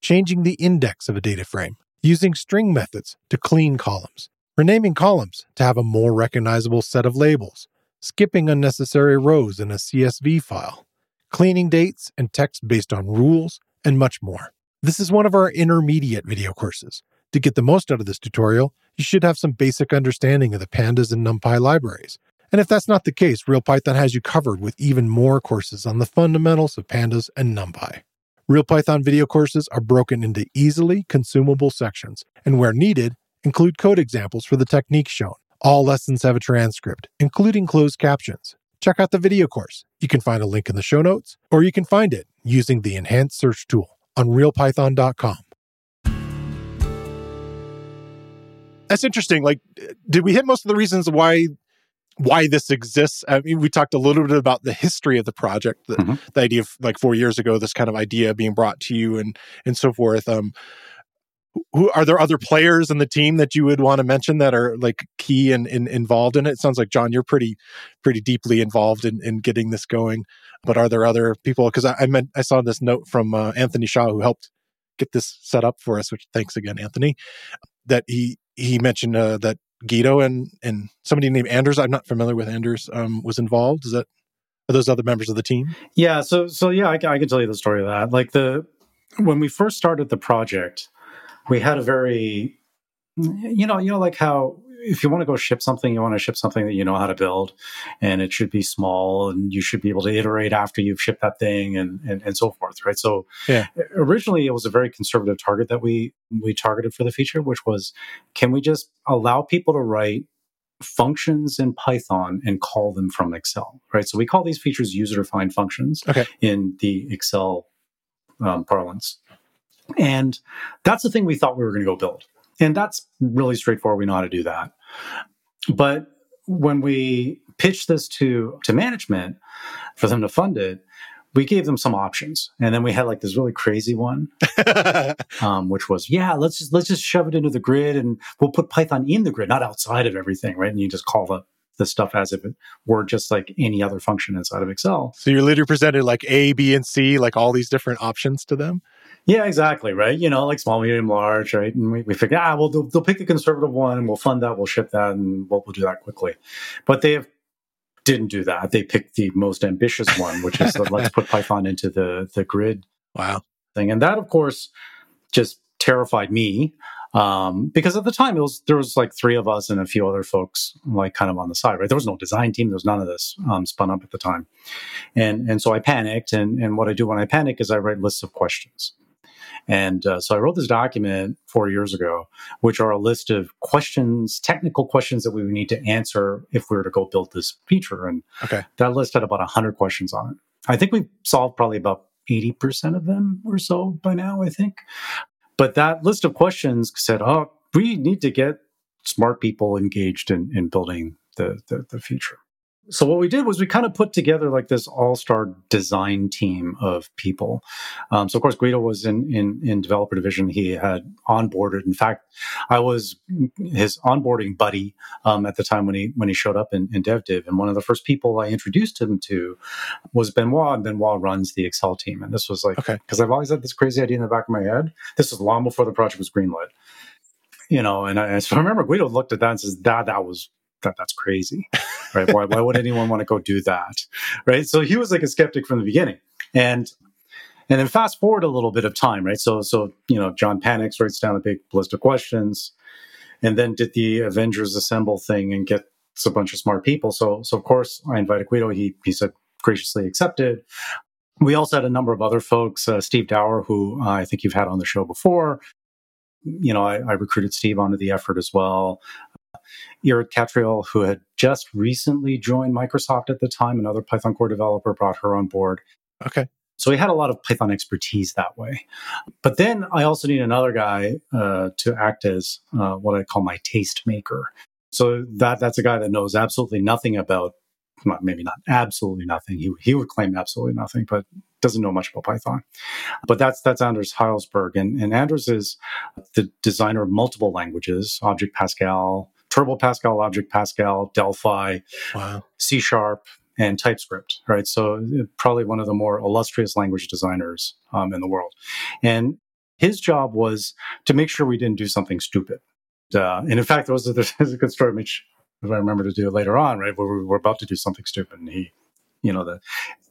changing the index of a data frame, using string methods to clean columns, renaming columns to have a more recognizable set of labels, skipping unnecessary rows in a CSV file, cleaning dates and text based on rules, and much more. This is one of our intermediate video courses. To get the most out of this tutorial, you should have some basic understanding of the pandas and numpy libraries, And if that's not the case, RealPython has you covered with even more courses on the fundamentals of pandas and NumPy. RealPython video courses are broken into easily consumable sections, and where needed, include code examples for the techniques shown. All lessons have a transcript, including closed captions. Check out the video course. You can find a link in the show notes, or you can find it using the enhanced search tool on realpython.com. That's interesting. Like, did we hit most of the reasons why why this exists. I mean, we talked a little bit about the history of the project, the, mm-hmm. the, idea of like four years ago, this kind of idea being brought to you and and so forth. Um, who are there other players in the team that you would want to mention that are like key and, and involved in it? it? Sounds like John, you're pretty pretty deeply involved in, in getting this going. But are there other people? Because I, I meant I saw this note from uh, Anthony Shaw who helped get this set up for us. Which thanks again, Anthony. That he he mentioned uh, that Guido and and somebody named Anders. I'm not familiar with Anders. Um, was involved. Is that are those other members of the team? Yeah. So so yeah, I, I can tell you the story of that. Like the when we first started the project, we had a very you know you know like how if you want to go ship something, you want to ship something that you know how to build, and it should be small, and you should be able to iterate after you've shipped that thing, and and, and so forth, right? So, yeah. originally, it was a very conservative target that we we targeted for the feature, which was, can we just allow people to write functions in Python and call them from Excel, right? So we call these features user-defined functions okay. in the Excel um, parlance, and that's the thing we thought we were going to go build. And that's really straightforward. We know how to do that. But when we pitched this to, to management for them to fund it, we gave them some options. And then we had like this really crazy one, um, which was, yeah, let's just, let's just shove it into the grid and we'll put Python in the grid, not outside of everything, right? And you just call the, the stuff as if it were just like any other function inside of Excel. So you're literally presented like A, B, and C, like all these different options to them? Yeah, exactly. Right. You know, like small, medium, large. Right. And we, we figure, ah, well, they'll, they'll pick the conservative one and we'll fund that. We'll ship that and we'll, we'll do that quickly. But they have, didn't do that. They picked the most ambitious one, which is the, let's put Python into the, the grid. Wow. Thing. And that, of course, just terrified me. Um, because at the time it was there was like three of us and a few other folks like kind of on the side, right? There was no design team, there was none of this um, spun up at the time, and and so I panicked. And and what I do when I panic is I write lists of questions. And uh, so I wrote this document four years ago, which are a list of questions, technical questions that we would need to answer if we were to go build this feature. And okay. that list had about 100 questions on it. I think we solved probably about 80% of them or so by now, I think. But that list of questions said, oh, we need to get smart people engaged in, in building the, the, the feature so what we did was we kind of put together like this all-star design team of people. Um, so of course Guido was in, in in developer division. He had onboarded. In fact, I was his onboarding buddy um, at the time when he when he showed up in, in DevDiv. And one of the first people I introduced him to was Benoit. And Benoit runs the Excel team. And this was like because okay. I've always had this crazy idea in the back of my head. This was long before the project was greenlit. You know, and I, so I remember Guido looked at that and says, "That that was that that's crazy, right? why, why would anyone want to go do that, right? So he was like a skeptic from the beginning, and and then fast forward a little bit of time, right? So so you know John panics, writes down a big list of questions, and then did the Avengers Assemble thing and gets a bunch of smart people. So so of course I invited Guido. He he said graciously accepted. We also had a number of other folks, uh, Steve Dower, who uh, I think you've had on the show before. You know, I, I recruited Steve onto the effort as well. Irit Katriel, who had just recently joined Microsoft at the time, another Python core developer, brought her on board. Okay. So he had a lot of Python expertise that way. But then I also need another guy uh, to act as uh, what I call my taste maker. So that that's a guy that knows absolutely nothing about, maybe not absolutely nothing. He he would claim absolutely nothing, but doesn't know much about Python. But that's that's Anders Hejlsberg, and, and Anders is the designer of multiple languages: Object Pascal, Turbo Pascal, Object Pascal, Delphi, wow. C Sharp, and TypeScript, right? So uh, probably one of the more illustrious language designers um, in the world. And his job was to make sure we didn't do something stupid. Uh, and in fact, there was a, there's a good story, which if I remember to do it later on, right, where we were about to do something stupid, and he you know the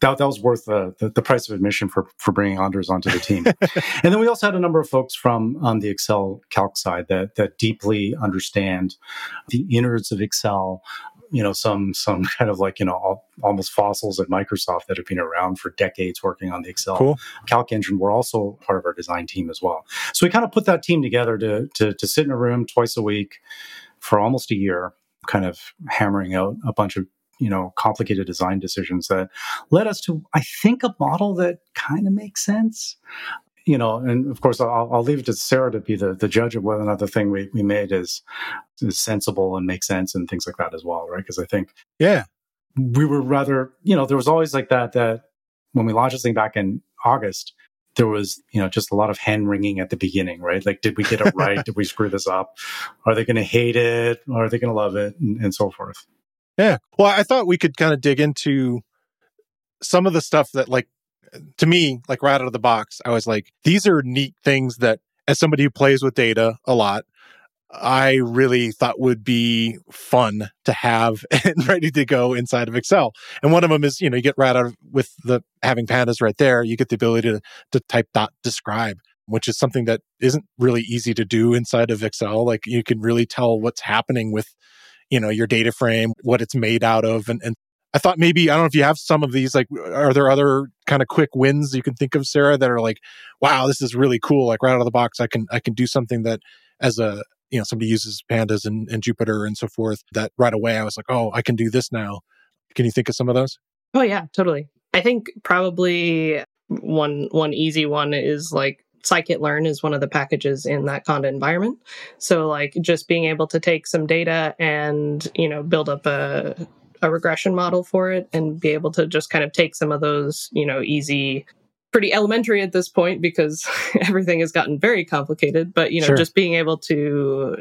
that, that was worth the, the, the price of admission for for bringing Anders onto the team. and then we also had a number of folks from on the Excel calc side that that deeply understand the innards of Excel, you know some some kind of like you know all, almost fossils at Microsoft that have been around for decades working on the Excel Cool. calc engine were also part of our design team as well. So we kind of put that team together to to, to sit in a room twice a week for almost a year, kind of hammering out a bunch of you know complicated design decisions that led us to I think a model that kind of makes sense you know, and of course, I'll, I'll leave it to Sarah to be the, the judge of whether or not the thing we, we made is, is sensible and makes sense and things like that as well, right? Because I think Yeah. we were rather, you know, there was always like that, that when we launched this thing back in August, there was, you know, just a lot of hand wringing at the beginning, right? Like, did we get it right? did we screw this up? Are they going to hate it? Or are they going to love it? And, and so forth. Yeah. Well, I thought we could kind of dig into some of the stuff that, like, to me, like right out of the box, I was like, these are neat things that, as somebody who plays with data a lot, I really thought would be fun to have and ready to go inside of Excel. And one of them is, you know, you get right out of with the having pandas right there, you get the ability to, to type dot describe, which is something that isn't really easy to do inside of Excel. Like you can really tell what's happening with, you know, your data frame, what it's made out of, and, and I thought maybe I don't know if you have some of these. Like, are there other kind of quick wins you can think of, Sarah, that are like, wow, this is really cool. Like right out of the box, I can I can do something that as a you know somebody uses pandas and, and Jupyter and so forth. That right away I was like, oh, I can do this now. Can you think of some of those? Oh yeah, totally. I think probably one one easy one is like scikit-learn is one of the packages in that conda environment. So like just being able to take some data and you know build up a a regression model for it and be able to just kind of take some of those, you know, easy pretty elementary at this point because everything has gotten very complicated but you know Sure. just being able to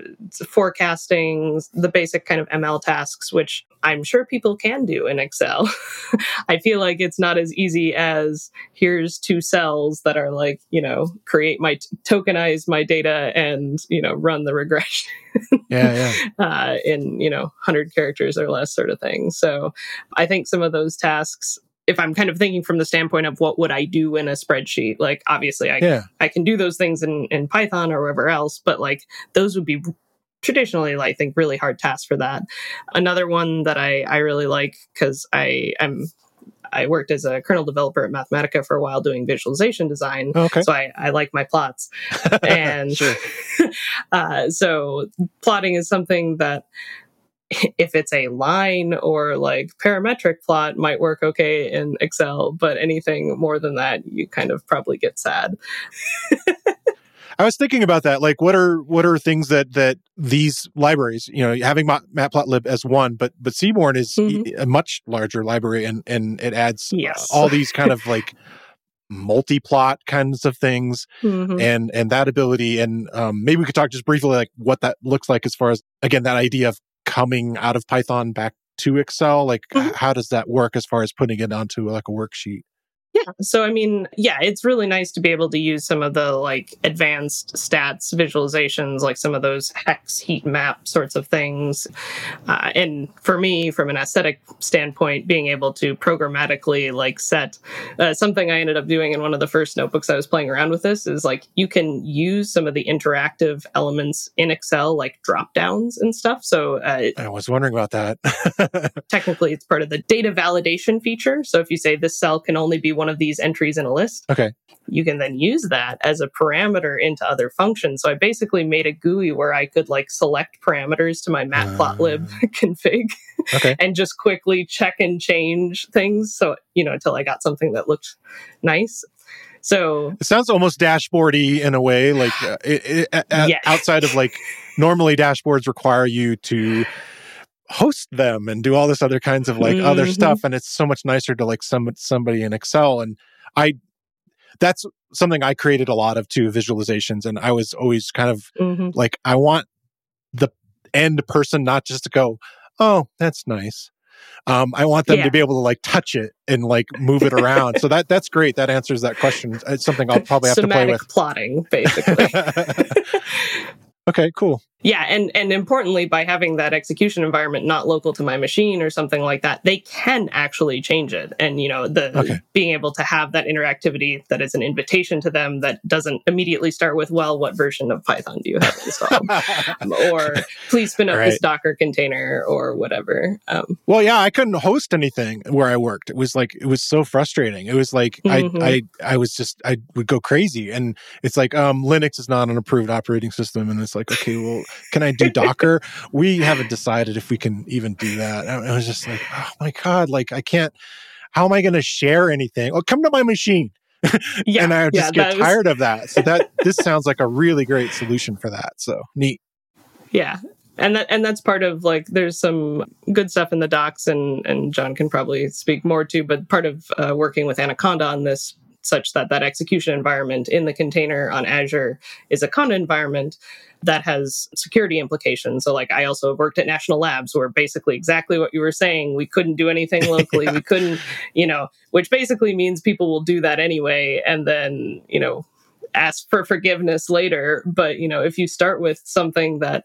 forecasting the basic kind of ml tasks which i'm sure people can do in excel i feel like it's not as easy as here's two cells that are like you know create my tokenize my data and you know run the regression Yeah, yeah. uh, in you know 100 characters or less sort of thing so i think some of those tasks if i'm kind of thinking from the standpoint of what would i do in a spreadsheet like obviously i, Yeah. I can do those things in, in python or wherever else but like those would be traditionally i think really hard tasks for that another one that i i really like because i i'm I worked as a kernel developer at Mathematica for a while doing visualization design. Okay. So I, I like my plots. And uh, so plotting is something that if it's a line or like parametric plot might work okay in Excel, but anything more than that, you kind of probably get sad. I was thinking about that. Like, what are what are things that that these libraries, you know, having Ma- Matplotlib as one, but but Seaborn is Mhm. a much larger library, and and it adds Yes. all these kind of like multi-plot kinds of things, Mhm. and and that ability, and um, maybe we could talk just briefly like what that looks like as far as again that idea of coming out of Python back to Excel. Like, Mhm. how does that work as far as putting it onto like a worksheet? Yeah. So, I mean, yeah, it's really nice to be able to use some of the like advanced stats visualizations, like some of those hex heat map sorts of things. Uh, and for me, from an aesthetic standpoint, being able to programmatically like set uh, something I ended up doing in one of the first notebooks I was playing around with this is like you can use some of the interactive elements in Excel, like drop downs and stuff. So, uh, I was wondering about that. technically, it's part of the data validation feature. So, if you say this cell can only be one of these entries in a list, okay. you can then use that as a parameter into other functions. So I basically made a GUI where I could like select parameters to my matplotlib config Okay. and just quickly check and change things. So, you know, until I got something that looked nice. So It sounds almost dashboardy in a way, like uh, it, it, uh, uh, Yeah. outside of like normally dashboards require you to host them and do all this other kinds of like other Mhm. stuff, and it's so much nicer to like some somebody in Excel. And I, that's something I created a lot of too visualizations, and I was always kind of mhm. like I want the end person not just to go, oh, that's nice. Um, I want them Yeah. to be able to like touch it and like move it around. so that that's great. That answers that question. It's something I'll probably have to play with. plotting, basically. okay, cool. Yeah, and and importantly, by having that execution environment not local to my machine or something like that, they can actually change it. And you know, the okay. being able to have that interactivity that is an invitation to them that doesn't immediately start with, "Well, what version of Python do you have installed?" um, or "Please spin up right. this Docker container" or whatever. Um, well, yeah, I couldn't host anything where I worked. It was like it was so frustrating. It was like mm-hmm. I I I was just I would go crazy, and it's like um, Linux is not an approved operating system, and it's like okay, well can I do Docker? we haven't decided if we can even do that. I was just like, oh my God, like I can't, how am I going to share anything? Oh, come to my machine. yeah, and I just yeah, get tired was... of that. So that this sounds like a really great solution for that. So neat. Yeah. And that and that's part of like there's some good stuff in the docs and and John can probably speak more to, but part of uh, working with Anaconda on this such that that execution environment in the container on Azure is a Conda environment that has security implications. So, like, I also worked at National Labs, where basically exactly what you were saying, we couldn't do anything locally. yeah. We couldn't, you know, which basically means people will do that anyway, and then, you know, ask for forgiveness later. But, you know, if you start with something that,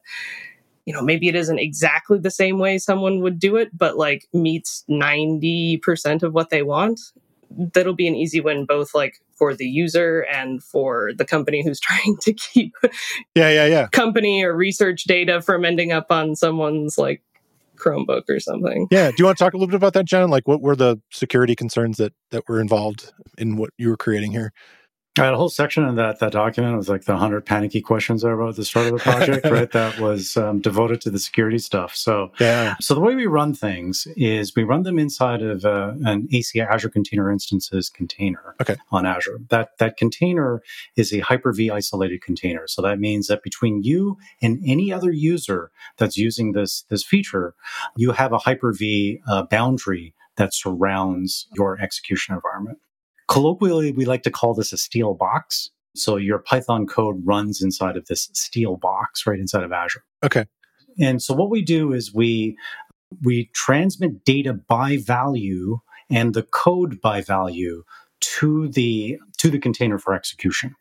you know, maybe it isn't exactly the same way someone would do it, but like meets 90% of what they want, that'll be an easy win both like for the user and for the company who's trying to keep yeah yeah yeah. company or research data from ending up on someone's like chromebook or something. Yeah do you want to talk a little bit about that john? Like what were the security concerns that that were involved in what you were creating here I had a whole section in that that document was like the hundred panicky questions I wrote at the start of the project, right? That was um, devoted to the security stuff. So yeah. So the way we run things is we run them inside of uh, an AC Azure Container Instances container okay. on Azure. That that container is a Hyper-V isolated container. So that means that between you and any other user that's using this this feature, you have a Hyper-V uh, boundary that surrounds your execution environment. Colloquially, we like to call this a steel box. So your Python code runs inside of this steel box right inside of Azure. Okay. And so what we do is we we transmit data by value and the code by value to the to the container for execution.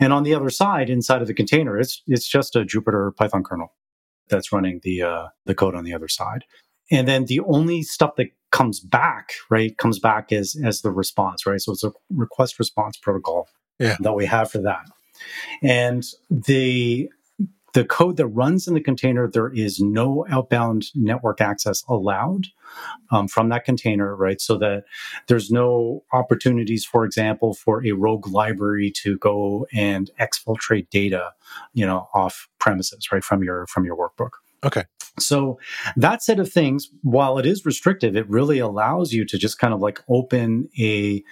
And on the other side, inside of the container, it's it's just a Jupyter Python kernel that's running the uh, the code on the other side. And then the only stuff that comes back, right, comes back as as the response, right? So it's a request response protocol yeah. that we have for that. And the the code that runs in the container, there is no outbound network access allowed um, from that container, right? So that there's no opportunities, for example, for a rogue library to go and exfiltrate data, you know, off premises, right, from your from your workbook. Okay. So that set of things, while it is restrictive, it really allows you to just kind of like open a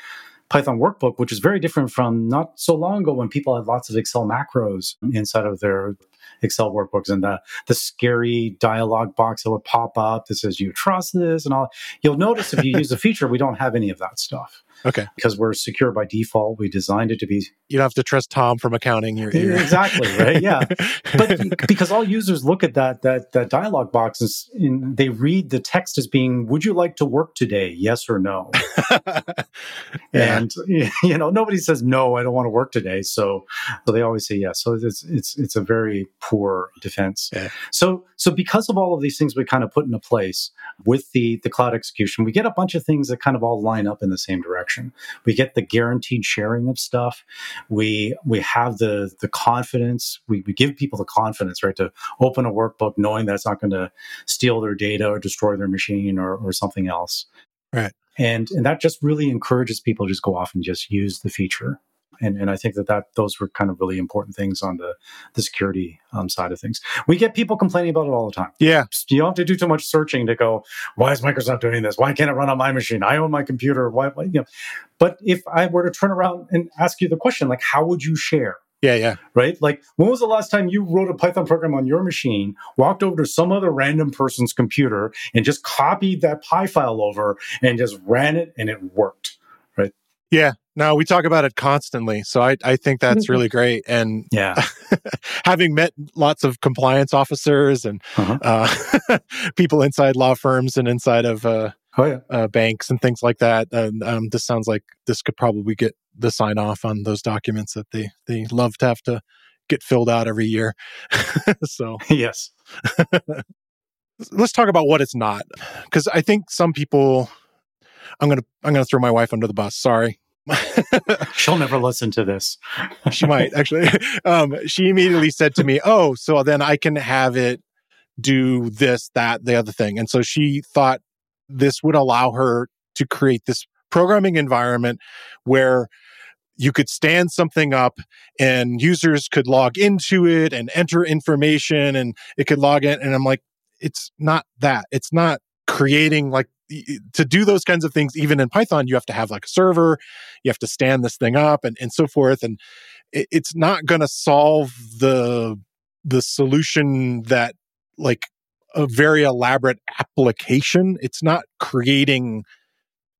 Python workbook, which is very different from not so long ago when people had lots of Excel macros inside of their Excel workbooks and the the scary dialog box that would pop up that says you trust this and all. You'll notice if you use a feature, we don't have any of that stuff. Okay. Because we're secure by default. We designed it to be. You don't have to trust Tom from accounting. You're, you're... exactly right. Yeah. but because all users look at that that that dialog box is, and they read the text as being, "Would you like to work today? Yes or no?" yeah. And you know, nobody says no. I don't want to work today. So, so they always say yes. So it's it's it's a very poor defense. Yeah. So so because of all of these things we kind of put into place with the the cloud execution, we get a bunch of things that kind of all line up in the same direction direction. We get the guaranteed sharing of stuff. We we have the the confidence. We, we give people the confidence, right, to open a workbook knowing that it's not going to steal their data or destroy their machine or, or something else. Right. And and that just really encourages people to just go off and just use the feature and and I think that that those were kind of really important things on the the security um, side of things. We get people complaining about it all the time. Yeah, you don't have to do too much searching to go. Why is Microsoft doing this? Why can't it run on my machine? I own my computer. Why, why you know? But if I were to turn around and ask you the question, like, how would you share? Yeah, yeah. Right? Like, when was the last time you wrote a Python program on your machine, walked over to some other random person's computer, and just copied that Py file over and just ran it and it worked? Right? Yeah, no, we talk about it constantly. So I, I think that's mm-hmm. really great. And yeah, having met lots of compliance officers and uh-huh. uh, people inside law firms and inside of uh, oh, yeah. uh, banks and things like that, um, this sounds like this could probably get the sign off on those documents that they, they love to have to get filled out every year. so, yes. let's talk about what it's not because I think some people I'm going to I'm to throw my wife under the bus. Sorry. She'll never listen to this. she might actually. Um, she immediately said to me, "Oh, so then I can have it do this, that, the other thing." And so she thought this would allow her to create this programming environment where you could stand something up and users could log into it and enter information and it could log in and i'm like it's not that it's not creating like to do those kinds of things even in python you have to have like a server you have to stand this thing up and, and so forth and it, it's not going to solve the the solution that like a very elaborate application it's not creating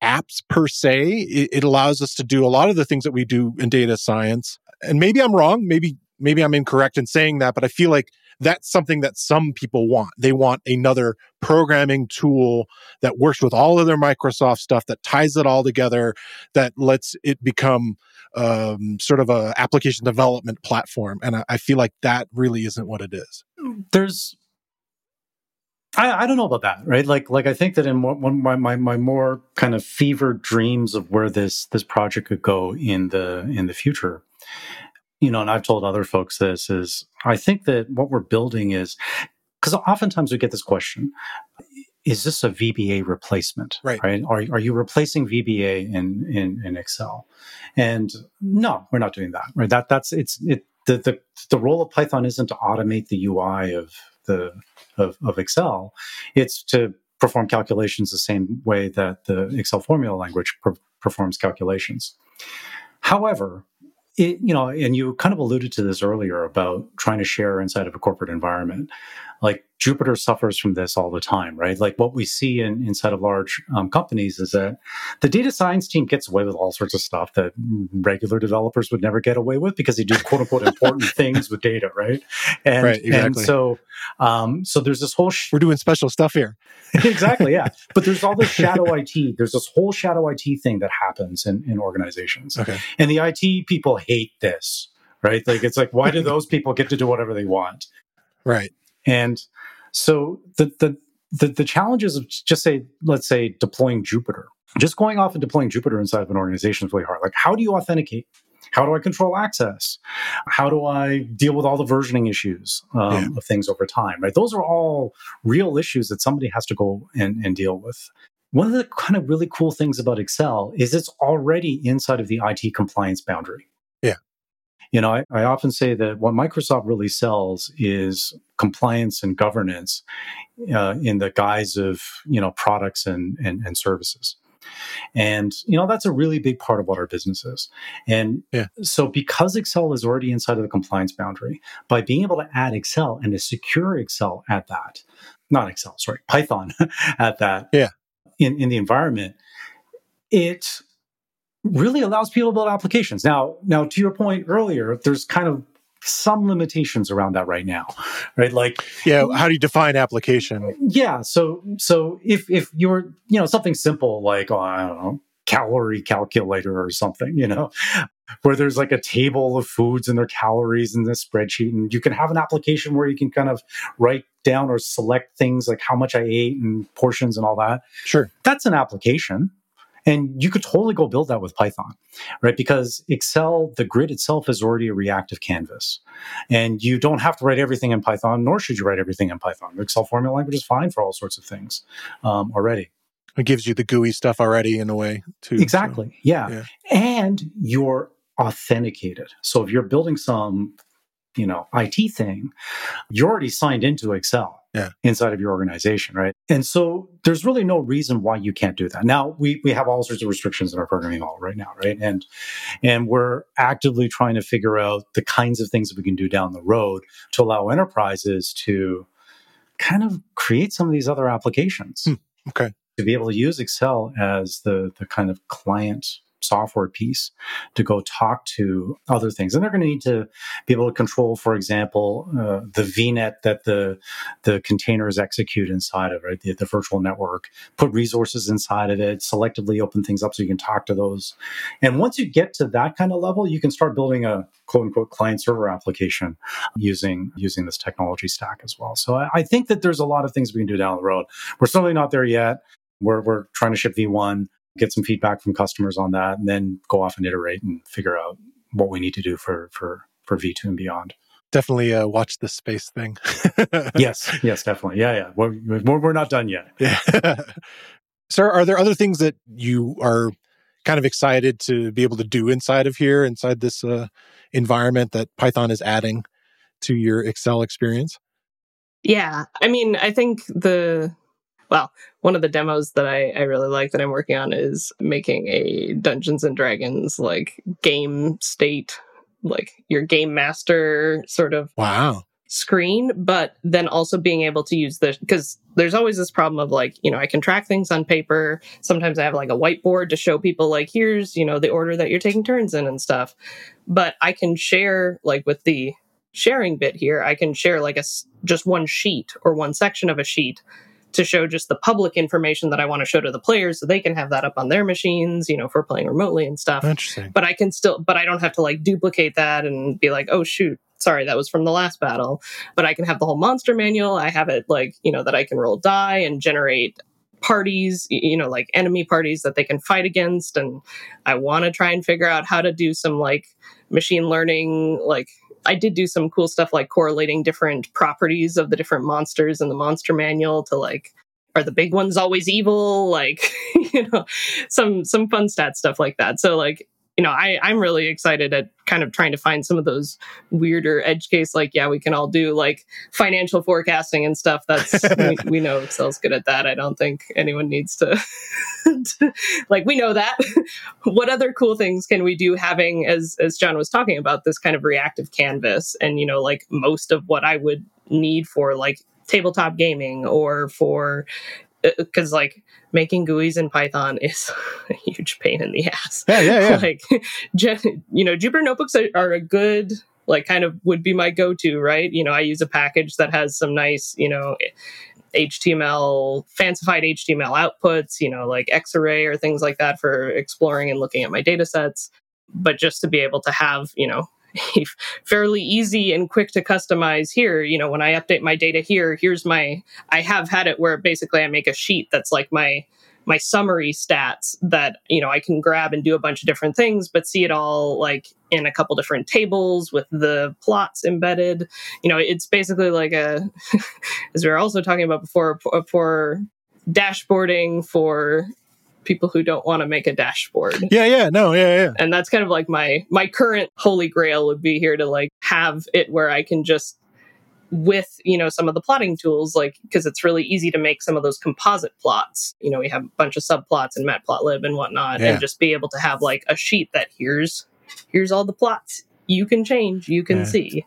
apps per se it, it allows us to do a lot of the things that we do in data science and maybe i'm wrong maybe maybe i'm incorrect in saying that but i feel like that's something that some people want. They want another programming tool that works with all of their Microsoft stuff, that ties it all together, that lets it become um, sort of a application development platform. And I, I feel like that really isn't what it is. There's I, I, don't know about that, right? Like, like I think that in one, my, my my more kind of fevered dreams of where this this project could go in the in the future, you know, and I've told other folks this is I think that what we're building is because oftentimes we get this question is this a VBA replacement? Right. Right. Are, are you replacing VBA in, in, in Excel? And no, we're not doing that. Right. That that's it's it the, the the role of Python isn't to automate the UI of the of, of Excel. It's to perform calculations the same way that the Excel formula language per, performs calculations. However, it, you know, and you kind of alluded to this earlier about trying to share inside of a corporate environment. Like Jupyter suffers from this all the time, right? Like what we see in, inside of large um, companies is that the data science team gets away with all sorts of stuff that regular developers would never get away with because they do quote unquote important things with data, right? And, right, exactly. and so, um, so there's this whole. Sh- We're doing special stuff here. exactly, yeah. But there's all this shadow IT. There's this whole shadow IT thing that happens in, in organizations. Okay. And the IT people hate this, right? Like it's like, why do those people get to do whatever they want? Right. And so the, the, the, the challenges of just say, let's say deploying Jupyter, just going off and deploying Jupyter inside of an organization is really hard. Like, how do you authenticate? How do I control access? How do I deal with all the versioning issues um, yeah. of things over time? Right? Those are all real issues that somebody has to go and, and deal with. One of the kind of really cool things about Excel is it's already inside of the IT compliance boundary. Yeah. You know, I, I, often say that what Microsoft really sells is compliance and governance uh, in the guise of, you know, products and, and, and, services. And, you know, that's a really big part of what our business is. And yeah. so because Excel is already inside of the compliance boundary, by being able to add Excel and to secure Excel at that, not Excel, sorry, Python at that yeah. in, in the environment, it really allows people to build applications. Now, now to your point earlier, there's kind of some limitations around that right now, right? Like, yeah, how do you define application? Yeah, so so if if you're you know something simple like oh, I don't know calorie calculator or something, you know, where there's like a table of foods and their calories in this spreadsheet, and you can have an application where you can kind of write down or select things like how much I ate and portions and all that. Sure, that's an application and you could totally go build that with Python, right? Because Excel, the grid itself is already a reactive canvas. And you don't have to write everything in Python, nor should you write everything in Python. The Excel formula language is fine for all sorts of things um, already. It gives you the GUI stuff already in a way, too. Exactly. So, yeah. yeah. And you're authenticated. So if you're building some, you know, IT thing, you're already signed into Excel yeah. inside of your organization, right? And so there's really no reason why you can't do that. Now we we have all sorts of restrictions in our programming model right now, right? And and we're actively trying to figure out the kinds of things that we can do down the road to allow enterprises to kind of create some of these other applications. Hmm. Okay. To be able to use Excel as the the kind of client software piece to go talk to other things. And they're going to need to be able to control, for example, uh, the VNet that the the containers execute inside of, right? The, the virtual network, put resources inside of it, selectively open things up so you can talk to those. And once you get to that kind of level, you can start building a quote unquote client server application using using this technology stack as well. So I, I think that there's a lot of things we can do down the road. We're certainly not there yet. We're, we're trying to ship V1 get some feedback from customers on that, and then go off and iterate and figure out what we need to do for for for V2 and beyond. Definitely uh, watch the space thing. yes, yes, definitely. Yeah, yeah. We're, we're not done yet. Yeah. Sarah, are there other things that you are kind of excited to be able to do inside of here, inside this uh, environment that Python is adding to your Excel experience? Yeah. I mean, I think the well, one of the demos that I, I really like that I'm working on is making a Dungeons and Dragons like game state, like your game master sort of wow screen, but then also being able to use the because there's always this problem of like, you know, I can track things on paper. Sometimes I have like a whiteboard to show people like here's, you know, the order that you're taking turns in and stuff. But I can share like with the sharing bit here, I can share like a just one sheet or one section of a sheet to show just the public information that I want to show to the players so they can have that up on their machines, you know, for playing remotely and stuff. Interesting. But I can still, but I don't have to like duplicate that and be like, oh, shoot, sorry, that was from the last battle. But I can have the whole monster manual. I have it like, you know, that I can roll die and generate parties, you know, like enemy parties that they can fight against. And I want to try and figure out how to do some like machine learning, like I did do some cool stuff like correlating different properties of the different monsters in the monster manual to like are the big ones always evil? Like you know some some fun stat stuff like that. So like you know, I, I'm really excited at kind of trying to find some of those weirder edge case, like, yeah, we can all do like financial forecasting and stuff. That's, we, we, know Excel's good at that. I don't think anyone needs to, to, like, we know that. what other cool things can we do having, as, as John was talking about, this kind of reactive canvas and, you know, like most of what I would need for like tabletop gaming or for because uh, like making GUIs in Python is a huge pain in the ass. Yeah, yeah, yeah. like, you know, Jupyter notebooks are, are a good like kind of would be my go-to, right? You know, I use a package that has some nice, you know, HTML, fancified HTML outputs, you know, like Xarray or things like that for exploring and looking at my data sets. But just to be able to have, you know, fairly easy and quick to customize here. You know, when I update my data here, here's my, I have had it where basically I make a sheet that's like my, my summary stats that you know I can grab and do a bunch of different things, but see it all like in a couple different tables with the plots embedded. You know, it's basically like a, as we were also talking about before, for dashboarding for people who don't want to make a dashboard. Yeah, yeah, no, yeah, yeah. And that's kind of like my my current holy grail would be here to like have it where I can just with you know some of the plotting tools like because it's really easy to make some of those composite plots you know we have a bunch of subplots in matplotlib and whatnot yeah. and just be able to have like a sheet that here's here's all the plots you can change you can yeah. see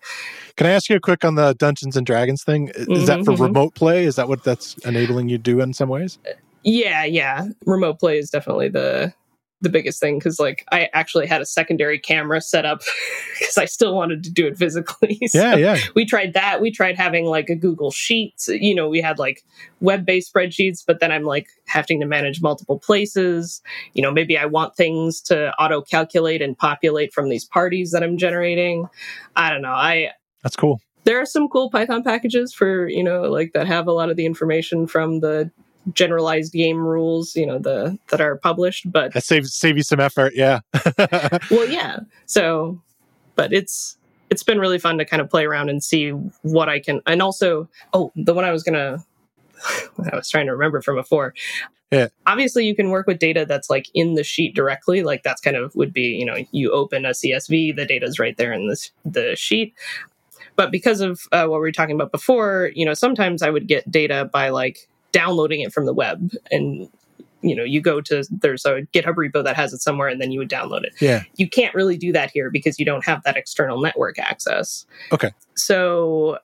can i ask you a quick on the dungeons and dragons thing is mm-hmm, that for mm-hmm. remote play is that what that's enabling you to do in some ways yeah, yeah. Remote play is definitely the the biggest thing because like I actually had a secondary camera set up because I still wanted to do it physically. so yeah, yeah. We tried that. We tried having like a Google Sheets. You know, we had like web based spreadsheets, but then I'm like having to manage multiple places. You know, maybe I want things to auto calculate and populate from these parties that I'm generating. I don't know. I that's cool. There are some cool Python packages for you know like that have a lot of the information from the generalized game rules, you know, the that are published. But that saves save you some effort, yeah. well, yeah. So, but it's it's been really fun to kind of play around and see what I can. And also, oh, the one I was gonna, I was trying to remember from before. Yeah. Obviously, you can work with data that's like in the sheet directly. Like that's kind of would be, you know, you open a CSV, the data's right there in this the sheet. But because of uh, what we were talking about before, you know, sometimes I would get data by like downloading it from the web and you know, you go to there's a GitHub repo that has it somewhere and then you would download it. Yeah. You can't really do that here because you don't have that external network access. Okay. So,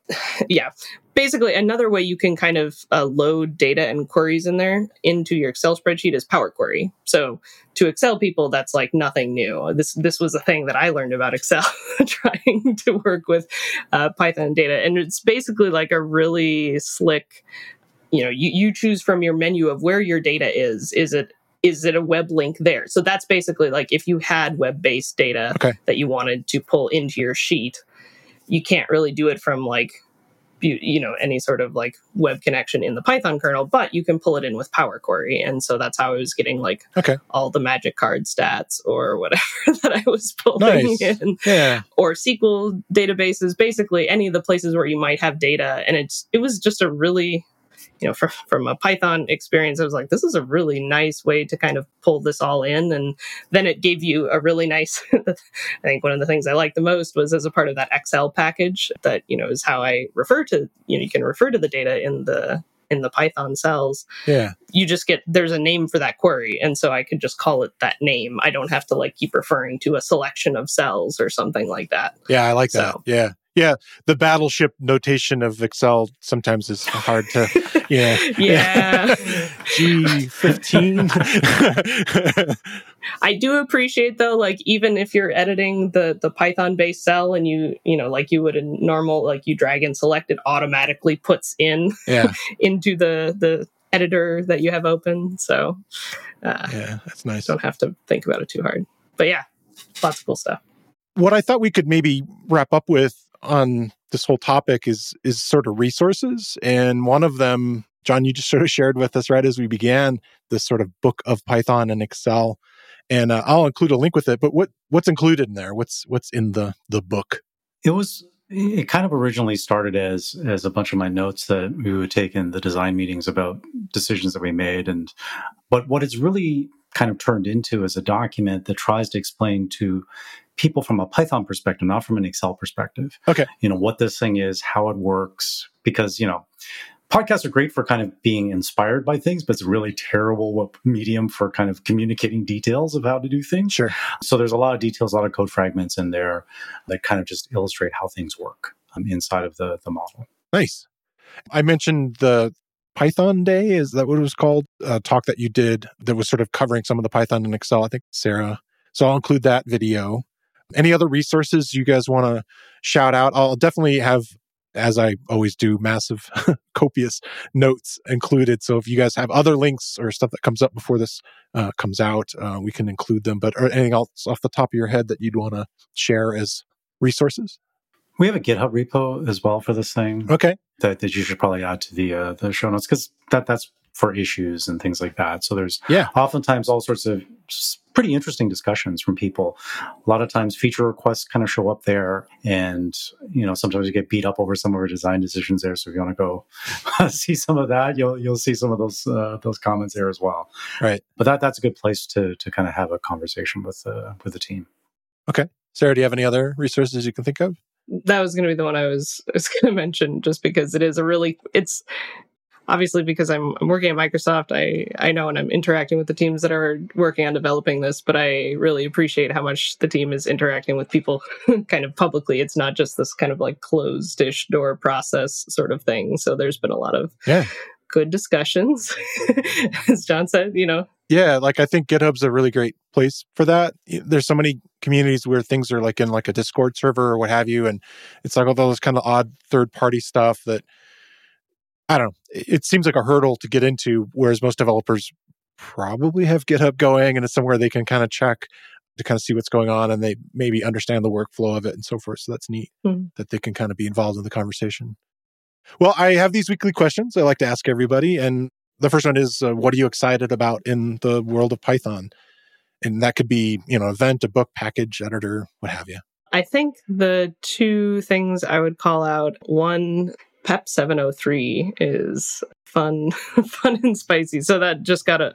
yeah. Basically, another way you can kind of uh, load data and queries in there into your Excel spreadsheet is Power Query. So, to Excel people, that's like nothing new. This this was a thing that I learned about Excel trying to work with uh, Python data, and it's basically like a really slick. You know, you, you choose from your menu of where your data is. Is it is it a web link there? So that's basically like if you had web based data Okay. that you wanted to pull into your sheet, you can't really do it from like you, you know any sort of like web connection in the python kernel but you can pull it in with power query and so that's how i was getting like Okay. all the magic card stats or whatever that i was pulling Nice. in Yeah. or sql databases basically any of the places where you might have data and it's it was just a really you know from, from a python experience i was like this is a really nice way to kind of pull this all in and then it gave you a really nice i think one of the things i liked the most was as a part of that excel package that you know is how i refer to you know you can refer to the data in the in the python cells Yeah. you just get there's a name for that query and so i could just call it that name i don't have to like keep referring to a selection of cells or something like that Yeah. I like that. Yeah. Yeah. The battleship notation of Excel sometimes is hard to, yeah. yeah G15. I do appreciate though, like even if you're editing the the Python based cell and you you know like you would in normal like you drag and select it automatically puts in yeah. into the the editor that you have open, so uh, Yeah. That's nice. don't have to think about it too hard. But yeah, lots of cool stuff. what I thought we could maybe wrap up with on this whole topic is is sort of resources, and one of them, John, you just sort of shared with us right as we began this sort of book of Python and Excel, and uh, I'll include a link with it. But what what's included in there? What's what's in the the book? It was it kind of originally started as as a bunch of my notes that we would take in the design meetings about decisions that we made and but what it's really kind of turned into is a document that tries to explain to people from a Python perspective, not from an Excel perspective. Okay. You know, what this thing is, how it works, because, you know, podcasts are great for kind of being inspired by things, but it's a really terrible medium for kind of communicating details of how to do things. Sure. So there's a lot of details, a lot of code fragments in there that kind of just illustrate how things work um, inside of the, the model. Nice. I mentioned the Python Day. Is that what it was called? A talk that you did that was sort of covering some of the Python and Excel. I think Sarah. So I'll include that video. Any other resources you guys want to shout out? I'll definitely have, as I always do, massive, copious notes included. So if you guys have other links or stuff that comes up before this uh, comes out, uh, we can include them. But or anything else off the top of your head that you'd want to share as resources? We have a GitHub repo as well for this thing Okay. that, that you should probably add to the uh, the show notes because that that's for issues and things like that. So there's Yeah. oftentimes all sorts of pretty interesting discussions from people. A lot of times feature requests kind of show up there and you know sometimes you get beat up over some of our design decisions there. So if you want to go see some of that, you'll you'll see some of those uh, those comments there as well. Right. But that that's a good place to to kind of have a conversation with uh, with the team. Okay. Sarah, do you have any other resources you can think of? that was going to be the one I was was going to mention, just because it is a really it's obviously because I'm I'm working at Microsoft. I I know and I'm interacting with the teams that are working on developing this, but I really appreciate how much the team is interacting with people kind of publicly. It's not just this kind of like closed-ish door process sort of thing. So there's been a lot of Yeah. good discussions, as John said. You know, Yeah, like I think GitHub's a really great place for that. There's so many communities where things are like in like a Discord server or what have you, and it's like all those kind of odd third party stuff that I don't know. It seems like a hurdle to get into, whereas most developers probably have GitHub going and it's somewhere they can kind of check to kind of see what's going on and they maybe understand the workflow of it and so forth. So that's neat Mhm. that they can kind of be involved in the conversation. Well, I have these weekly questions I like to ask everybody, and the first one is, uh, "What are you excited about in the world of Python?" And that could be, you know, event, a book, package, editor, what have you. I think the two things I would call out one, PEP 703 is fun fun and spicy. So that just got a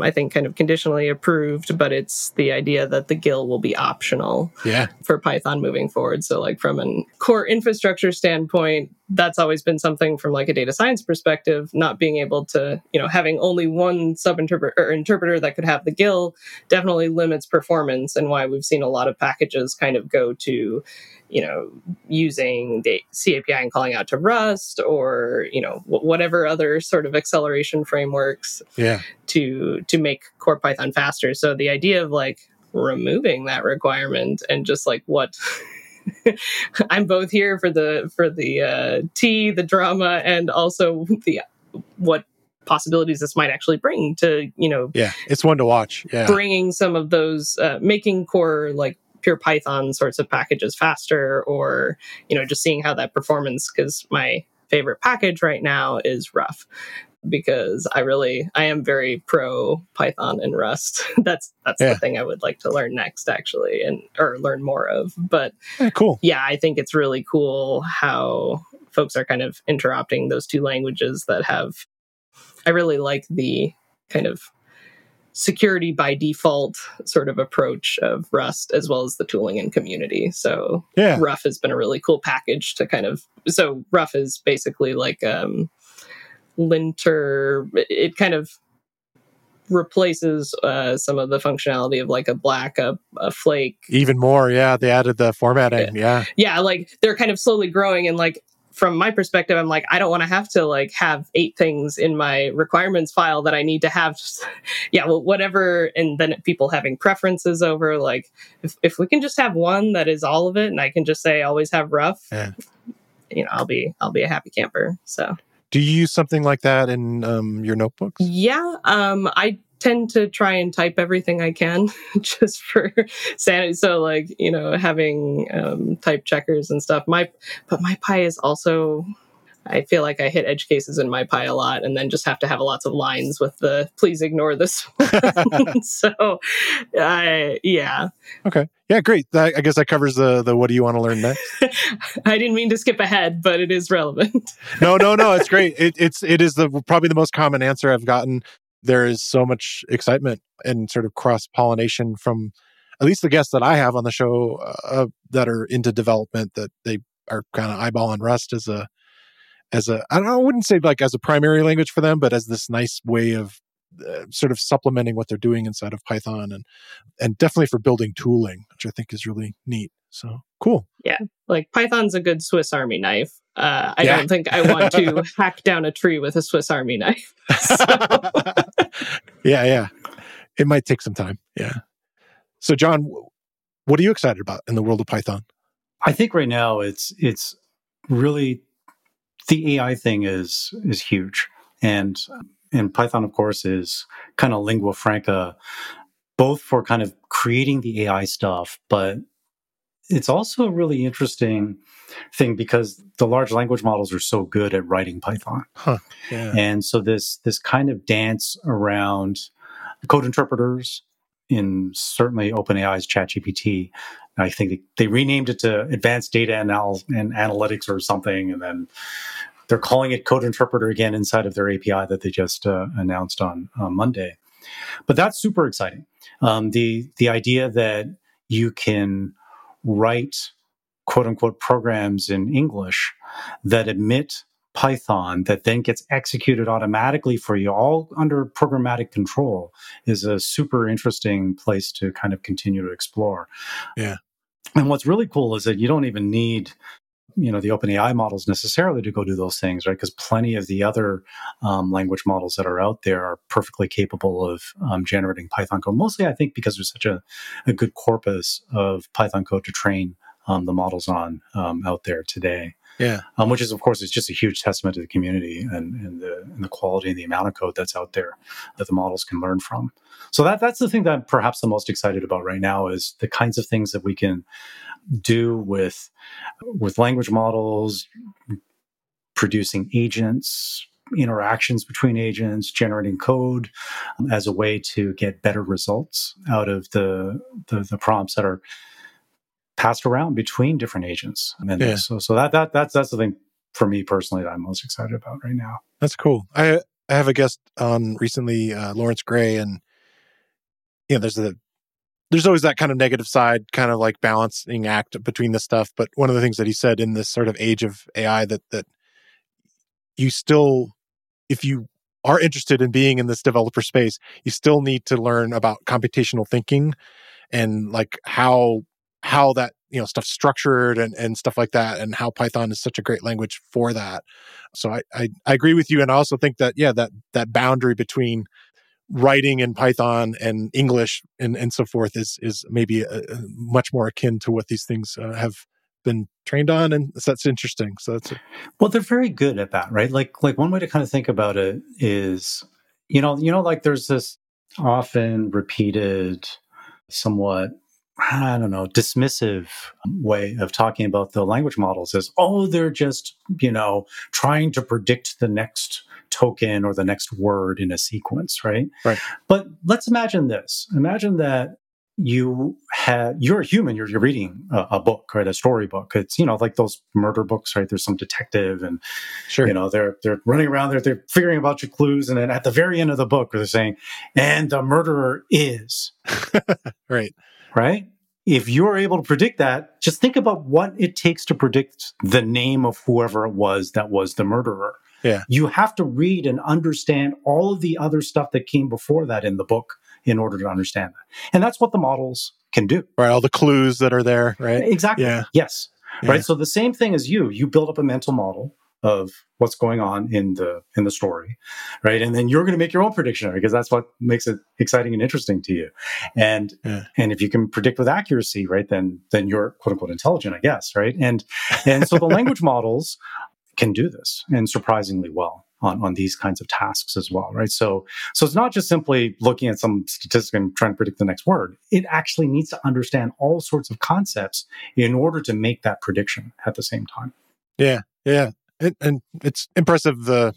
i think kind of conditionally approved but it's the idea that the gil will be optional yeah. for python moving forward. So like from a core infrastructure standpoint that's always been something from like a data science perspective not being able to you know having only one subinterpreter or interpreter that could have the gil definitely limits performance and why we've seen a lot of packages kind of go to you know, using the CAPI and calling out to Rust or, you know, whatever other sort of acceleration frameworks yeah. to to make core Python faster. So the idea of like removing that requirement and just like what I'm both here for the for the uh, tea, the drama, and also the what possibilities this might actually bring to you know yeah it's one to watch yeah bringing some of those uh, making core like pure Python sorts of packages faster, or you know, just seeing how that performance. Because my favorite package right now is Ruff because I really I am very pro Python and Rust. that's that's yeah. the thing I would like to learn next actually and or learn more of. But yeah, cool. Yeah, I think it's really cool how folks are kind of interrupting those two languages that have I really like the kind of security by default sort of approach of Rust as well as the tooling and community. So yeah. Ruff has been a really cool package to kind of so Ruff is basically like um linter. It kind of replaces uh, some of the functionality of like a black a, a flake. Even more yeah. They added the formatting yeah. Yeah like they're kind of slowly growing and like from my perspective, I'm like, I don't want to have to like have eight things in my requirements file that I need to have. yeah, well, whatever. And then people having preferences over like, if, if we can just have one that is all of it, and I can just say always have Ruff, yeah. you know, I'll be I'll be a happy camper. So. Do you use something like that in um, your notebooks? Yeah, um, I tend to try and type everything I can just for sanity. So like, you know, having um, type checkers and stuff. My but MyPy is also I feel like I hit edge cases in MyPy a lot and then just have to have lots of lines with the please ignore this so I yeah. Okay. Yeah, great. That, I guess that covers the the what do you want to learn next? I didn't mean to skip ahead, but it is relevant. no, no, no. It's great. It, it's it is the probably the most common answer I've gotten there is so much excitement and sort of cross pollination from at least the guests that I have on the show uh, that are into development that they are kind of eyeballing Rust as a as a I don't know, I wouldn't say like as a primary language for them, but as this nice way of uh, sort of supplementing what they're doing inside of Python and and definitely for building tooling, which I think is really neat. So cool. Yeah, like Python's a good Swiss Army knife. Uh, I yeah. don't think I want to hack down a tree with a Swiss Army knife. yeah, yeah. It might take some time. Yeah. So, John, what are you excited about in the world of Python? I think right now it's it's really the AI thing is is huge, and and Python, of course, is kind of lingua franca, both for kind of creating the AI stuff, but it's also a really interesting thing because the large language models are so good at writing Python. Huh, yeah. And so this this kind of dance around code interpreters in certainly OpenAI's ChatGPT. I think they, they renamed it to Advanced Data Anal- and Analytics or something, and then they're calling it Code Interpreter again inside of their API that they just uh, announced on Monday. But that's super exciting. Um, the the idea that you can write quote unquote programs in English that emit Python that then gets executed automatically for you, all under programmatic control, is a super interesting place to kind of continue to explore. Yeah. And what's really cool is that you don't even need you know the OpenAI models necessarily to go do those things, right? Because plenty of the other um, language models that are out there are perfectly capable of um, generating Python code. Mostly, I think, because there's such a, a good corpus of Python code to train um, the models on um, out there today. Yeah, um, which is of course is just a huge testament to the community and, and, the and the quality and the amount of code that's out there that the models can learn from. So that that's the thing that I'm perhaps the most excited about right now is the kinds of things that we can do with with language models, producing agents, interactions between agents, generating code um, as a way to get better results out of the the, the prompts that are passed around between different agents. And yeah. so, so that, that, that's, that's the thing for me personally that I'm most excited about right now. That's cool. I I have a guest on recently, uh, Lawrence Gray, and you know, there's a there's always that kind of negative side, kind of like balancing act between this stuff. But one of the things that he said in this sort of age of AI that that you still, if you are interested in being in this developer space, you still need to learn about computational thinking and like how how that you know stuff structured and, and stuff like that and how python is such a great language for that. So I, I, I agree with you and i also think that yeah that that boundary between writing in python and english and, and so forth is is maybe a, a much more akin to what these things uh, have been trained on and that's interesting. So that's a, well they're very good at that right? Like like one way to kind of think about it is you know you know like there's this often repeated somewhat I don't know, dismissive way of talking about the language models is, oh, they're just, you know, trying to predict the next token or the next word in a sequence, right? Right. But let's imagine this. Imagine that you had you're a human you're, you're reading a, a, book right a storybook it's you know like those murder books right there's some detective and sure you know they're they're running around there they're figuring about your clues and then at the very end of the book they're saying and the murderer is right right if you're able to predict that just think about what it takes to predict the name of whoever it was that was the murderer yeah you have to read and understand all of the other stuff that came before that in the book in order to understand that. And that's what the models can do. Right. All the clues that are there, right? Exactly. Yeah. Yes. Yeah. Right. So the same thing as you, you build up a mental model of what's going on in the in the story right and then you're going to make your own prediction because that's what makes it exciting and interesting to you and yeah. and if you can predict with accuracy right then then you're quote unquote intelligent i guess right and and so the language models can do this and surprisingly well on, on these kinds of tasks as well, right? So, so it's not just simply looking at some statistic and trying to predict the next word. It actually needs to understand all sorts of concepts in order to make that prediction at the same time. Yeah, yeah, it, and it's impressive the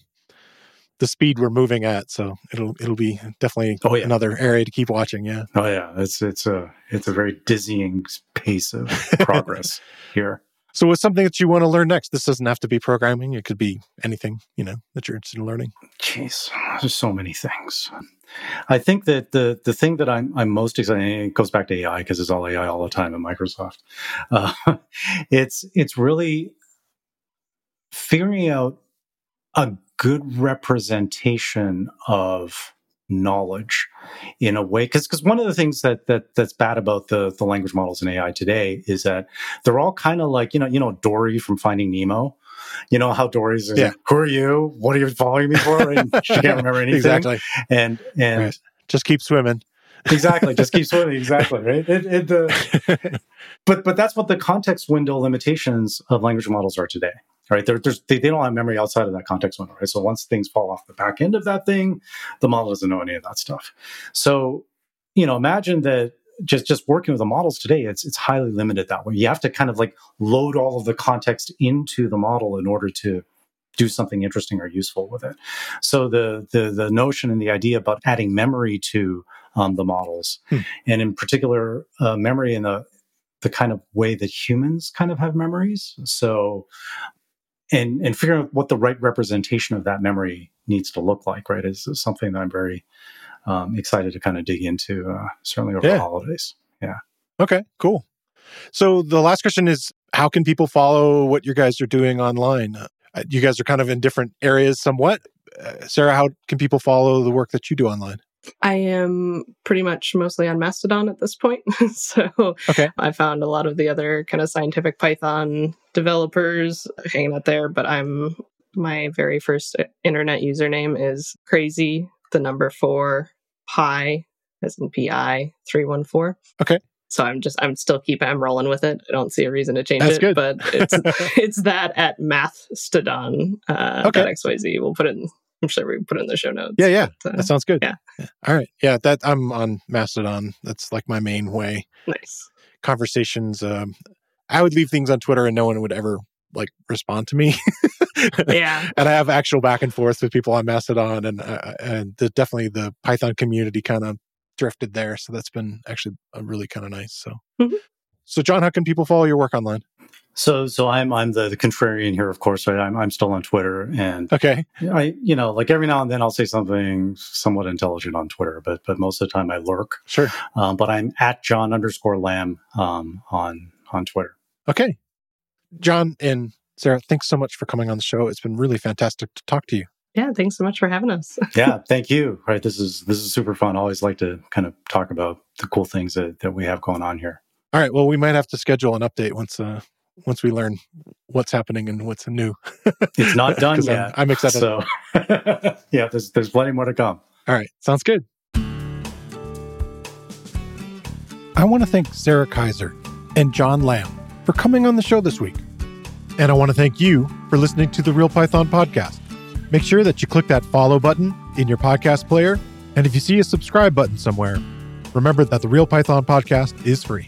the speed we're moving at. So it'll it'll be definitely oh, yeah. another area to keep watching. Yeah. Oh yeah, it's it's a it's a very dizzying pace of progress here. So, what's something that you want to learn next? This doesn't have to be programming; it could be anything you know that you're interested in learning. Jeez, there's so many things. I think that the the thing that I'm I'm most excited it goes back to AI because it's all AI all the time at Microsoft. Uh, it's it's really figuring out a good representation of knowledge in a way because because one of the things that that that's bad about the the language models in AI today is that they're all kind of like you know you know Dory from Finding Nemo. You know how Dory's yeah. like, who are you? What are you following me for? And she can't remember anything. exactly. And and right. just keep swimming. exactly. Just keep swimming. Exactly. Right. It, it, uh, but but that's what the context window limitations of language models are today right? They're, they, they don't have memory outside of that context window, right? So once things fall off the back end of that thing, the model doesn't know any of that stuff. So, you know, imagine that just just working with the models today, it's it's highly limited that way. You have to kind of like load all of the context into the model in order to do something interesting or useful with it. So the the the notion and the idea about adding memory to um, the models, hmm. and in particular uh, memory in the the kind of way that humans kind of have memories. So and and figuring out what the right representation of that memory needs to look like, right, is, is something that I'm very um, excited to kind of dig into, uh, certainly over yeah. the holidays. Yeah. Okay. Cool. So the last question is, how can people follow what you guys are doing online? Uh, you guys are kind of in different areas, somewhat. Uh, Sarah, how can people follow the work that you do online? I am pretty much mostly on Mastodon at this point. so okay. I found a lot of the other kind of scientific Python developers hanging out there, but I'm my very first internet username is crazy, the number four pi as in pi 314. Okay. So I'm just I'm still keeping I'm rolling with it. I don't see a reason to change That's it. Good. But it's it's that at Mastodon uh okay. XYZ. We'll put it in I'm sure we put it in the show notes. Yeah, yeah. But, uh, that sounds good. Yeah. yeah. All right. Yeah, that I'm on Mastodon. That's like my main way. Nice. Conversations. Um, I would leave things on Twitter and no one would ever like respond to me. yeah. And I have actual back and forth with people on Mastodon and uh, and the, definitely the Python community kind of drifted there. So that's been actually really kind of nice. So mm-hmm. So, John, how can people follow your work online? So, so I'm I'm the, the contrarian here, of course. Right? I'm I'm still on Twitter, and okay, I you know like every now and then I'll say something somewhat intelligent on Twitter, but but most of the time I lurk. Sure. Um, but I'm at John underscore Lam um, on on Twitter. Okay, John and Sarah, thanks so much for coming on the show. It's been really fantastic to talk to you. Yeah, thanks so much for having us. yeah, thank you. Right, this is this is super fun. I always like to kind of talk about the cool things that, that we have going on here. All right. Well, we might have to schedule an update once uh, once we learn what's happening and what's new. it's not done yet. I'm, I'm, excited. So, yeah, there's there's plenty more to come. All right, sounds good. I want to thank Sarah Kaiser and John Lam for coming on the show this week. And I want to thank you for listening to the Real Python podcast. Make sure that you click that follow button in your podcast player. And if you see a subscribe button somewhere, remember that the Real Python podcast is free.